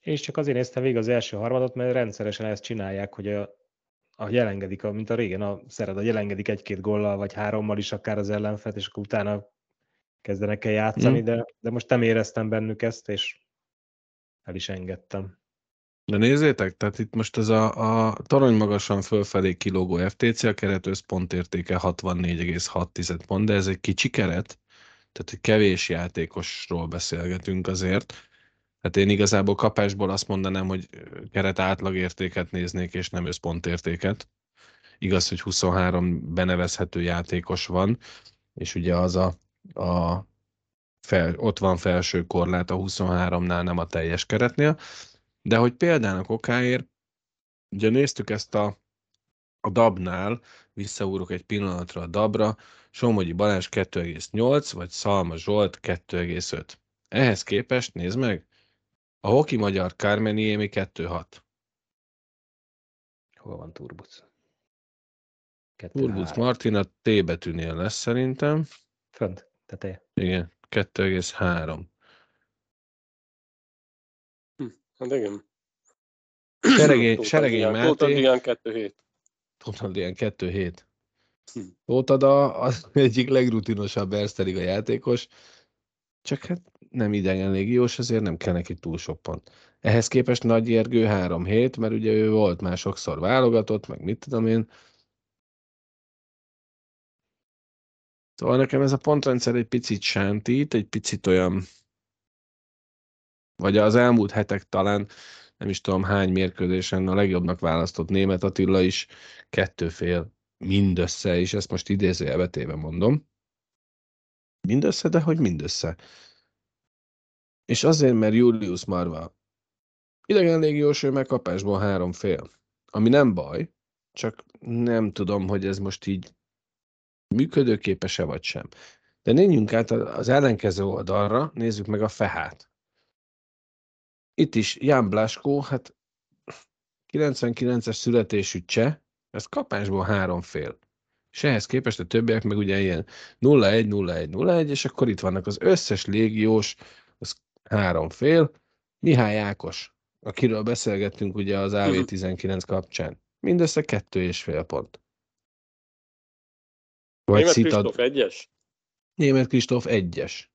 És csak azért néztem végig az első harmadot, mert rendszeresen ezt csinálják, hogy a, a jelengedik, mint a régen a szeret, a jelengedik egy-két gollal, vagy hárommal is akár az ellenfet, és akkor utána kezdenek el játszani, mm. de, de most nem éreztem bennük ezt, és el is engedtem. De nézzétek, tehát itt most ez a, a torony magasan fölfelé kilógó FTC, a keret összpontértéke 64,6 pont, de ez egy kicsi keret, tehát egy kevés játékosról beszélgetünk azért, Hát én igazából kapásból azt mondanám, hogy keret átlagértéket néznék, és nem összpontértéket. Igaz, hogy 23 benevezhető játékos van, és ugye az a, a fel, ott van felső korlát a 23-nál, nem a teljes keretnél. De hogy példának okáért, ugye néztük ezt a, a dabnál, visszaúrok egy pillanatra a dabra, Somogyi Balázs 2,8, vagy Szalma Zsolt 2,5. Ehhez képest, nézd meg, a hoki magyar Kármeniémi 2,6. Hol van Turbuc? Turbuc Martin a T betűnél lesz szerintem. Fönt, teteje. Igen, 2,3. Hm, hát igen. Seregény, Seregény Máté. Tóth Adrián 2,7. Tóth Adrián 2,7. Hm. Tóth Ada az egyik legrutinosabb Erzteliga játékos, csak hát nem idegen légiós, azért nem kell neki túl sok pont. Ehhez képest Nagy Ergő 3 hét, mert ugye ő volt már sokszor válogatott, meg mit tudom én. Szóval nekem ez a pontrendszer egy picit sántít, egy picit olyan, vagy az elmúlt hetek talán, nem is tudom hány mérkőzésen a legjobbnak választott német Attila is kettő fél mindössze, és ezt most idézőjelbetéve mondom. Mindössze, de hogy mindössze. És azért, mert Julius Marva idegen légiós, ő megkapásból három fél. Ami nem baj, csak nem tudom, hogy ez most így működőképes-e vagy sem. De nézzünk át az ellenkező oldalra, nézzük meg a fehát. Itt is Jan Blaskó, hát 99-es születésű cseh, ez kapásból három fél. És ehhez képest a többiek meg ugye ilyen 0-1, 0-1, 0-1, és akkor itt vannak az összes légiós, három fél. Mihály Ákos, akiről beszélgettünk ugye az AV19 kapcsán. Mindössze kettő és fél pont. Vagy Német Szitad... Kristóf egyes? Német Kristóf egyes.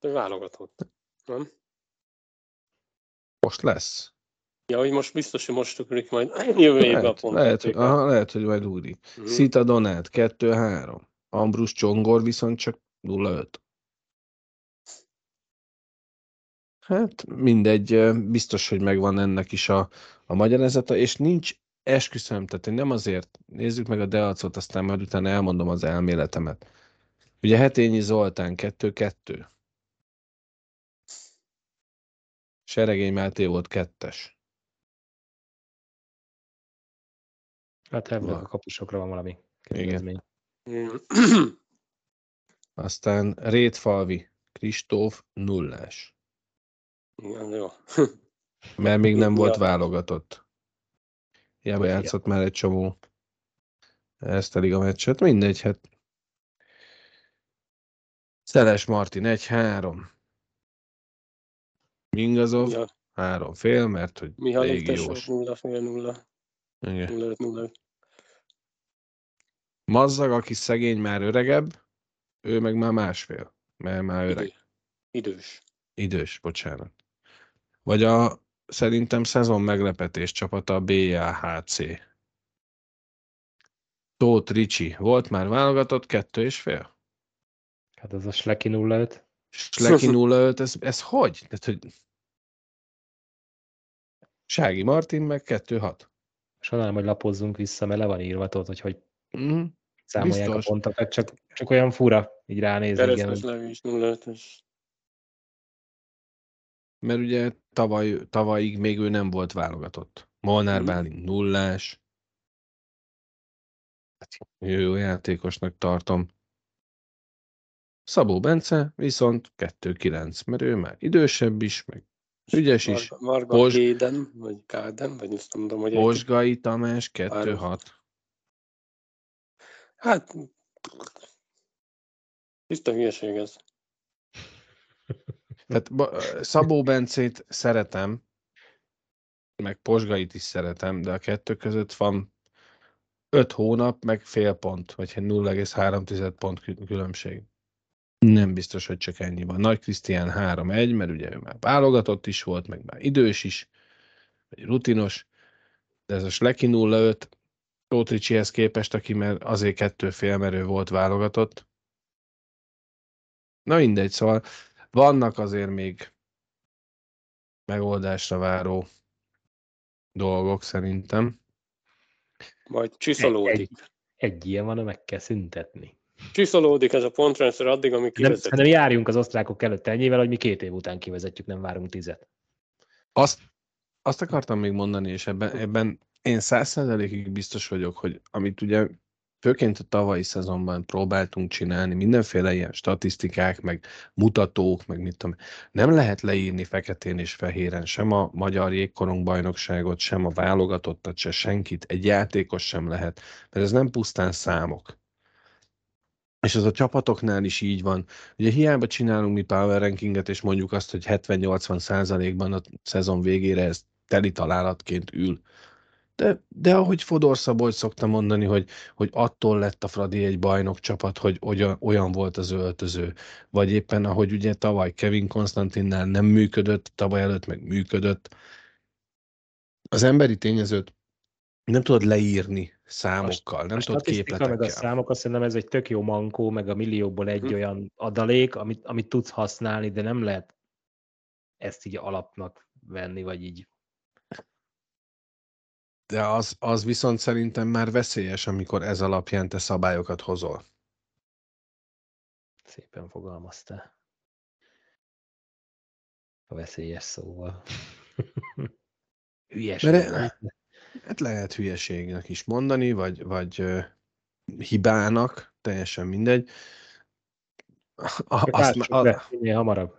Válogatott. Nem? Most lesz. Ja, hogy most biztos, hogy most tükrik majd jövő évben lehet, pont. Lehet, hogy, aha, lehet, hogy majd úri. Mm. Szita Donát 2-3. Ambrus Csongor viszont csak 0-5. Hát mindegy, biztos, hogy megvan ennek is a, a magyarázata, és nincs esküszöm, tehát én nem azért, nézzük meg a Deacot, aztán majd utána elmondom az elméletemet. Ugye Hetényi Zoltán 2-2. Seregény Máté volt kettes. Hát ebből a kapusokra van valami kedvezmény. Aztán Rétfalvi, Kristóf nullás. Igen, jó. Mert még nem volt válogatott. Hiába játszott már egy csomó ezt a meccset. Mindegy, hát Szeles Martin 1-3. Mingazov ja. három fél, mert hogy légiós. 0 fél 0. Igen. 0 0 Mazzag, aki szegény, már öregebb, ő meg már másfél, mert már öreg. Idő. Idős. Idős, bocsánat. Vagy a szerintem szezon meglepetés csapata a BAHC. Tóth Ricsi. Volt már válogatott, kettő és fél? Hát az a Sleki 05. Sleki 05, ez, ez hogy? Tehát, hogy... Sági Martin meg 2-6. Sajnálom, hogy lapozzunk vissza, mert le van írva, tudod, hogy hogy mm, számolják biztos. a pontokat, csak, csak olyan fura így ránézni. Keresztes Levi 05-ös. Mert ugye tavaly, tavalyig még ő nem volt válogatott. Molnár mm. Bálint nullás. Hát, jó játékosnak tartom. Szabó Bence viszont 2-9, mert ő már idősebb is, meg ügyes is. Marga, Marga Pos... Kéden, vagy Káden, vagy azt mondom, hogy... Posgai Tamás 2-6. Hát, tiszta hülyeség ez. Tehát Szabó Bencét szeretem, meg Posgait is szeretem, de a kettő között van 5 hónap, meg fél pont, vagy 0,3 pont különbség. Nem biztos, hogy csak ennyi van. Nagy Krisztián 3-1, mert ugye ő már válogatott is volt, meg már idős is, vagy rutinos, de ez a Sleki 0-5 Tótricsihez képest, aki mert azért kettő félmerő volt válogatott. Na mindegy, szóval vannak azért még megoldásra váró dolgok szerintem. Majd csiszolódik. Egy, egy ilyen van, meg kell szüntetni. Csiszolódik ez a pontrendszer addig, amíg Nem, kivezet. szerintem járjunk az osztrákok előtt ennyivel, hogy mi két év után kivezetjük, nem várunk tizet. Azt, azt akartam még mondani, és ebben, ebben én száz százalékig biztos vagyok, hogy amit ugye főként a tavalyi szezonban próbáltunk csinálni, mindenféle ilyen statisztikák, meg mutatók, meg mit tudom, nem lehet leírni feketén és fehéren sem a magyar jégkorong bajnokságot, sem a válogatottat, se senkit, egy játékos sem lehet, mert ez nem pusztán számok. És ez a csapatoknál is így van. Ugye hiába csinálunk mi power rankinget, és mondjuk azt, hogy 70-80 százalékban a szezon végére ez teli találatként ül. De, de ahogy Fodor Szabolcs szokta mondani, hogy, hogy attól lett a Fradi egy bajnok csapat, hogy olyan, olyan volt az öltöző. Vagy éppen ahogy ugye tavaly Kevin Konstantinnál nem működött, tavaly előtt meg működött. Az emberi tényezőt nem tudod leírni számokkal, nem a tudod statisztika meg a képletekkel. számok, azt szerintem ez egy tök jó mankó, meg a millióból egy Mhm. olyan adalék, amit, amit tudsz használni, de nem lehet ezt így alapnak venni, vagy így. De az, az viszont szerintem már veszélyes, amikor ez alapján te szabályokat hozol. Szépen fogalmaztál. A veszélyes szóval. Hülyeség. Mert- nem? Hát lehet hülyeségnek is mondani, vagy, vagy ö, hibának, teljesen mindegy. A, azt, a, be, minél hamarabb.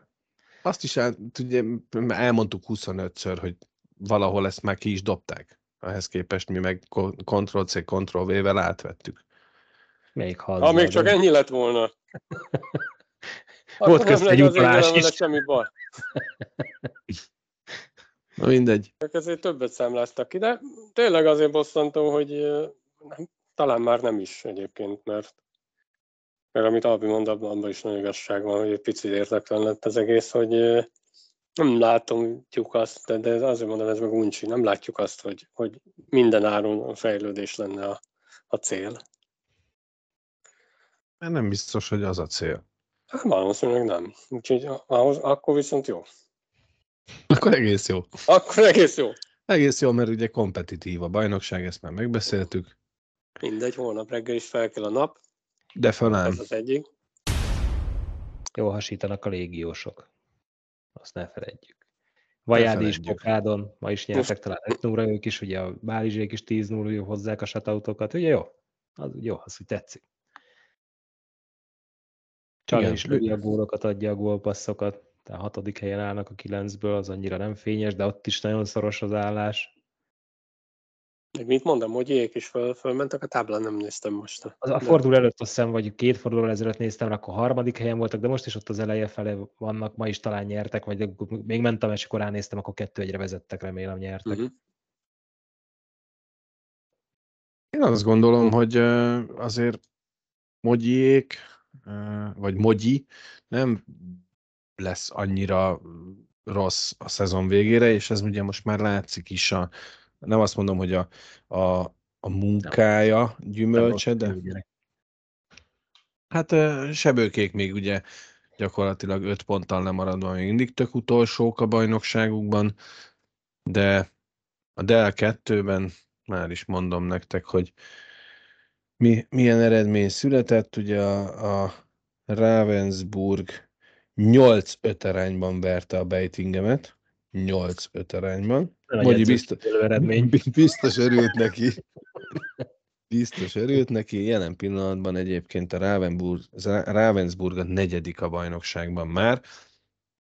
azt is el, ugye, elmondtuk 25-ször, hogy valahol ezt már ki is dobták. Ehhez képest mi meg Ctrl-C, Ctrl-V-vel átvettük. Melyik hal? Ha még csak ennyi lett volna. Volt közt egy utalás is. semmi baj. Na mindegy. Ezért többet számláztak ki, de tényleg azért bosszantó, hogy nem, talán már nem is egyébként, mert, mert amit Albi mond, abban is nagy igazság van, hogy egy picit értetlen lett az egész, hogy nem látjuk azt, de, de azért mondom, ez meg uncsi, nem látjuk azt, hogy, hogy minden áron a fejlődés lenne a, a cél. Mert nem biztos, hogy az a cél. Hát valószínűleg nem. Úgyhogy ahhoz, akkor viszont jó. Akkor egész jó. Akkor egész jó. Egész jó, mert ugye kompetitív a bajnokság, ezt már megbeszéltük. Mindegy, holnap reggel is fel kell a nap, De felám. ez az egyik. Jól hasítanak a légiósok. Azt ne feledjük. Vajádi is. Pokádon, ma is nyertek talán 5 0 ők is, ugye a Bálizsék is 10 0 hozzák a shutoutokat, ugye jó? Az jó, az úgy tetszik. Csali is lője a gólokat, adja a gólpasszokat, tehát a hatodik helyen állnak a kilencből, az annyira nem fényes, de ott is nagyon szoros az állás. Még mit mondom, hogy éjek is föl, fölmentek a táblán, nem néztem most. Az a forduló előtt azt hiszem, vagy két forduló ezelőtt néztem, akkor harmadik helyen voltak, de most is ott az eleje fele vannak, ma is talán nyertek, vagy még mentem, és akkor ránéztem, akkor kettő egyre vezettek, remélem nyertek. Mhm. Én azt gondolom, hogy azért Mogyiék, vagy Mogyi nem lesz annyira rossz a szezon végére, és ez ugye most már látszik is a, nem azt mondom, hogy a, a, a munkája gyümölcse, de hát sebőkék még ugye gyakorlatilag öt ponttal lemaradva még mindig tök utolsók a bajnokságukban, de a Dell 2-ben már is mondom nektek, hogy mi, milyen eredmény született. Ugye a, a Ravensburg 8-5 arányban verte a Beitingemet. 8-5 arányban. Edzős biztos, biztos örült neki. Biztos örült neki. Jelen pillanatban egyébként a Ravensburg, Ravensburg a negyedik a bajnokságban már.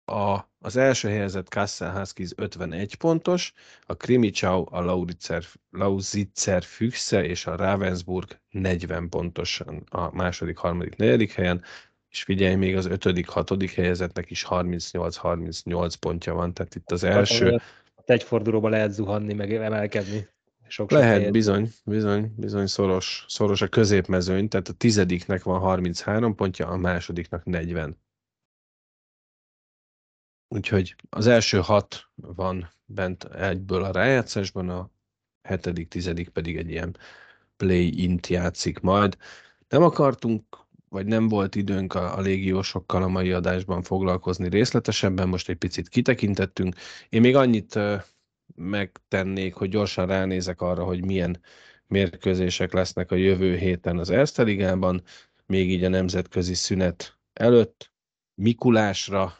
A, az első helyezett Kassel Huskies 51 pontos, a Krimicsau, a Lausitzer, Lausitzer Füchse és a Ravensburg 40 pontosan a második, harmadik, negyedik helyen, és figyelj, még az ötödik, hatodik helyezettnek is 38-38 pontja van, tehát itt az első, Ott egy fordulóba lehet zuhanni, meg emelkedni. Sok Lehet, helyet. bizony, bizony, bizony szoros, szoros a középmezőny, tehát a tizediknek van 33 pontja, a másodiknak 40. Úgyhogy az első hat van bent egyből a rájátszásban, a hetedik, tizedik pedig egy ilyen play-int játszik majd. Nem akartunk vagy nem volt időnk a, a légiósokkal a mai adásban foglalkozni részletesebben, most egy picit kitekintettünk. Én még annyit megtennék, hogy gyorsan ránézek arra, hogy milyen mérkőzések lesznek a jövő héten az Erste Ligában, még így a nemzetközi szünet előtt. Mikulásra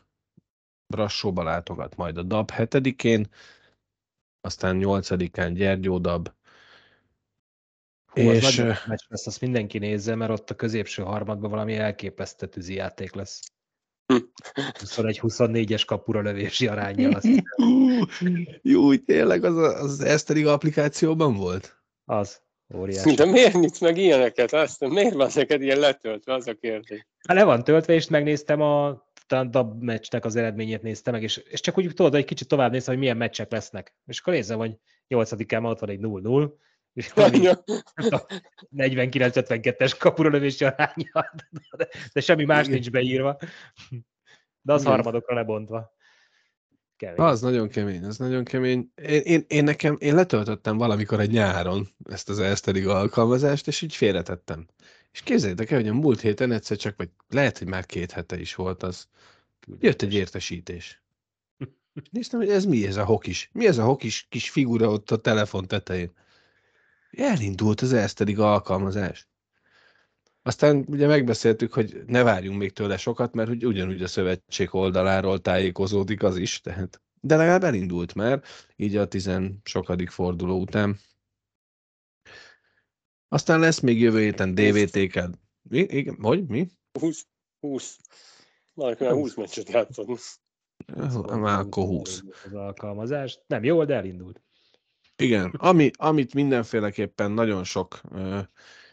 Brassóba látogat majd a DAB 7-én, aztán 8-án Gyergyó DAB, Hú, és... az nagy meccs lesz, azt mindenki nézze, mert ott a középső harmadban valami elképesztő tűzi játék lesz. 21-24-es kapura lövési aránya. Azt Jó, tényleg az az Eszterig applikációban volt? Az. Óriási. De miért nyitsz meg ilyeneket? Azt, miért van neked ilyen letöltve? Az a kérdés. Hát le van töltve, és megnéztem a DAB meccsnek az eredményét néztem meg, és, és csak úgy tudod, hogy kicsit tovább néztem, hogy milyen meccsek lesznek. És akkor nézem, hogy 8-án ott van egy 0-0, és 49-52-es kapura lövési aránya, de, de semmi más nincs beírva. De az Igen. harmadokra lebontva. Kemény. Az nagyon kemény, az nagyon kemény. Én, én, én, nekem, én letöltöttem valamikor egy nyáron ezt az Eszterig alkalmazást, és így félretettem. És képzeljétek el, hogy a múlt héten egyszer csak, vagy lehet, hogy már két hete is volt az, jött egy értesítés. Néztem, hogy ez mi ez a hokis? Mi ez a hokis kis figura ott a telefon tetején? Elindult az Eszterig alkalmazás. Aztán ugye megbeszéltük, hogy ne várjunk még tőle sokat, mert hogy ugyanúgy a szövetség oldaláról tájékozódik az is, tehát. De legalább elindult már, így a tizen sokadik forduló után. Aztán lesz még jövő héten DVT-kel. Mi? Igen, hogy? Mi? 20. 20. Már 20 meccset játszott. Már akkor 20. Az alkalmazás. Nem jól, de elindult. Igen, ami, amit mindenféleképpen nagyon sok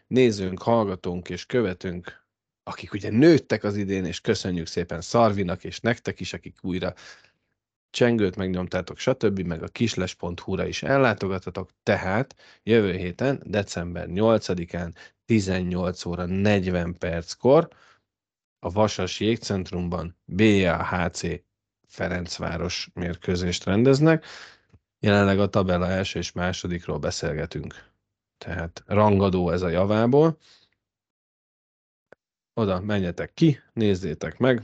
nézőnk, hallgatónk és követünk, akik ugye nőttek az idén, és köszönjük szépen Szarvinak és nektek is, akik újra csengőt megnyomtátok, stb., meg a kisles.hu-ra is ellátogatatok, tehát jövő héten, december 8-án 18 óra 40 perckor a Vasas Jégcentrumban BAHC Ferencváros mérkőzést rendeznek. Jelenleg a tabella első és másodikról beszélgetünk. Tehát rangadó ez a javából. Oda menjetek ki, nézzétek meg.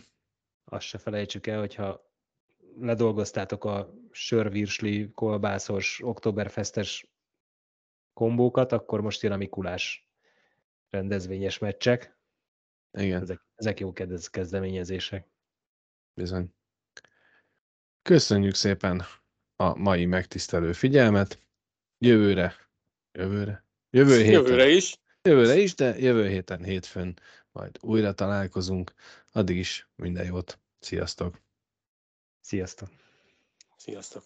Azt se felejtsük el, hogyha ledolgoztátok a sörvirsli, kolbászos, októberfestes kombókat, akkor most jön a Mikulás rendezvényes meccsek. Igen. Ezek, ezek jó kezdeményezések. Bizony. Köszönjük szépen a mai megtisztelő figyelmet. Jövőre, jövőre, Jövő héten. Jövőre is. Jövőre is, de jövő héten hétfőn majd újra találkozunk. Addig is minden jót. Sziasztok! Sziasztok! Sziasztok!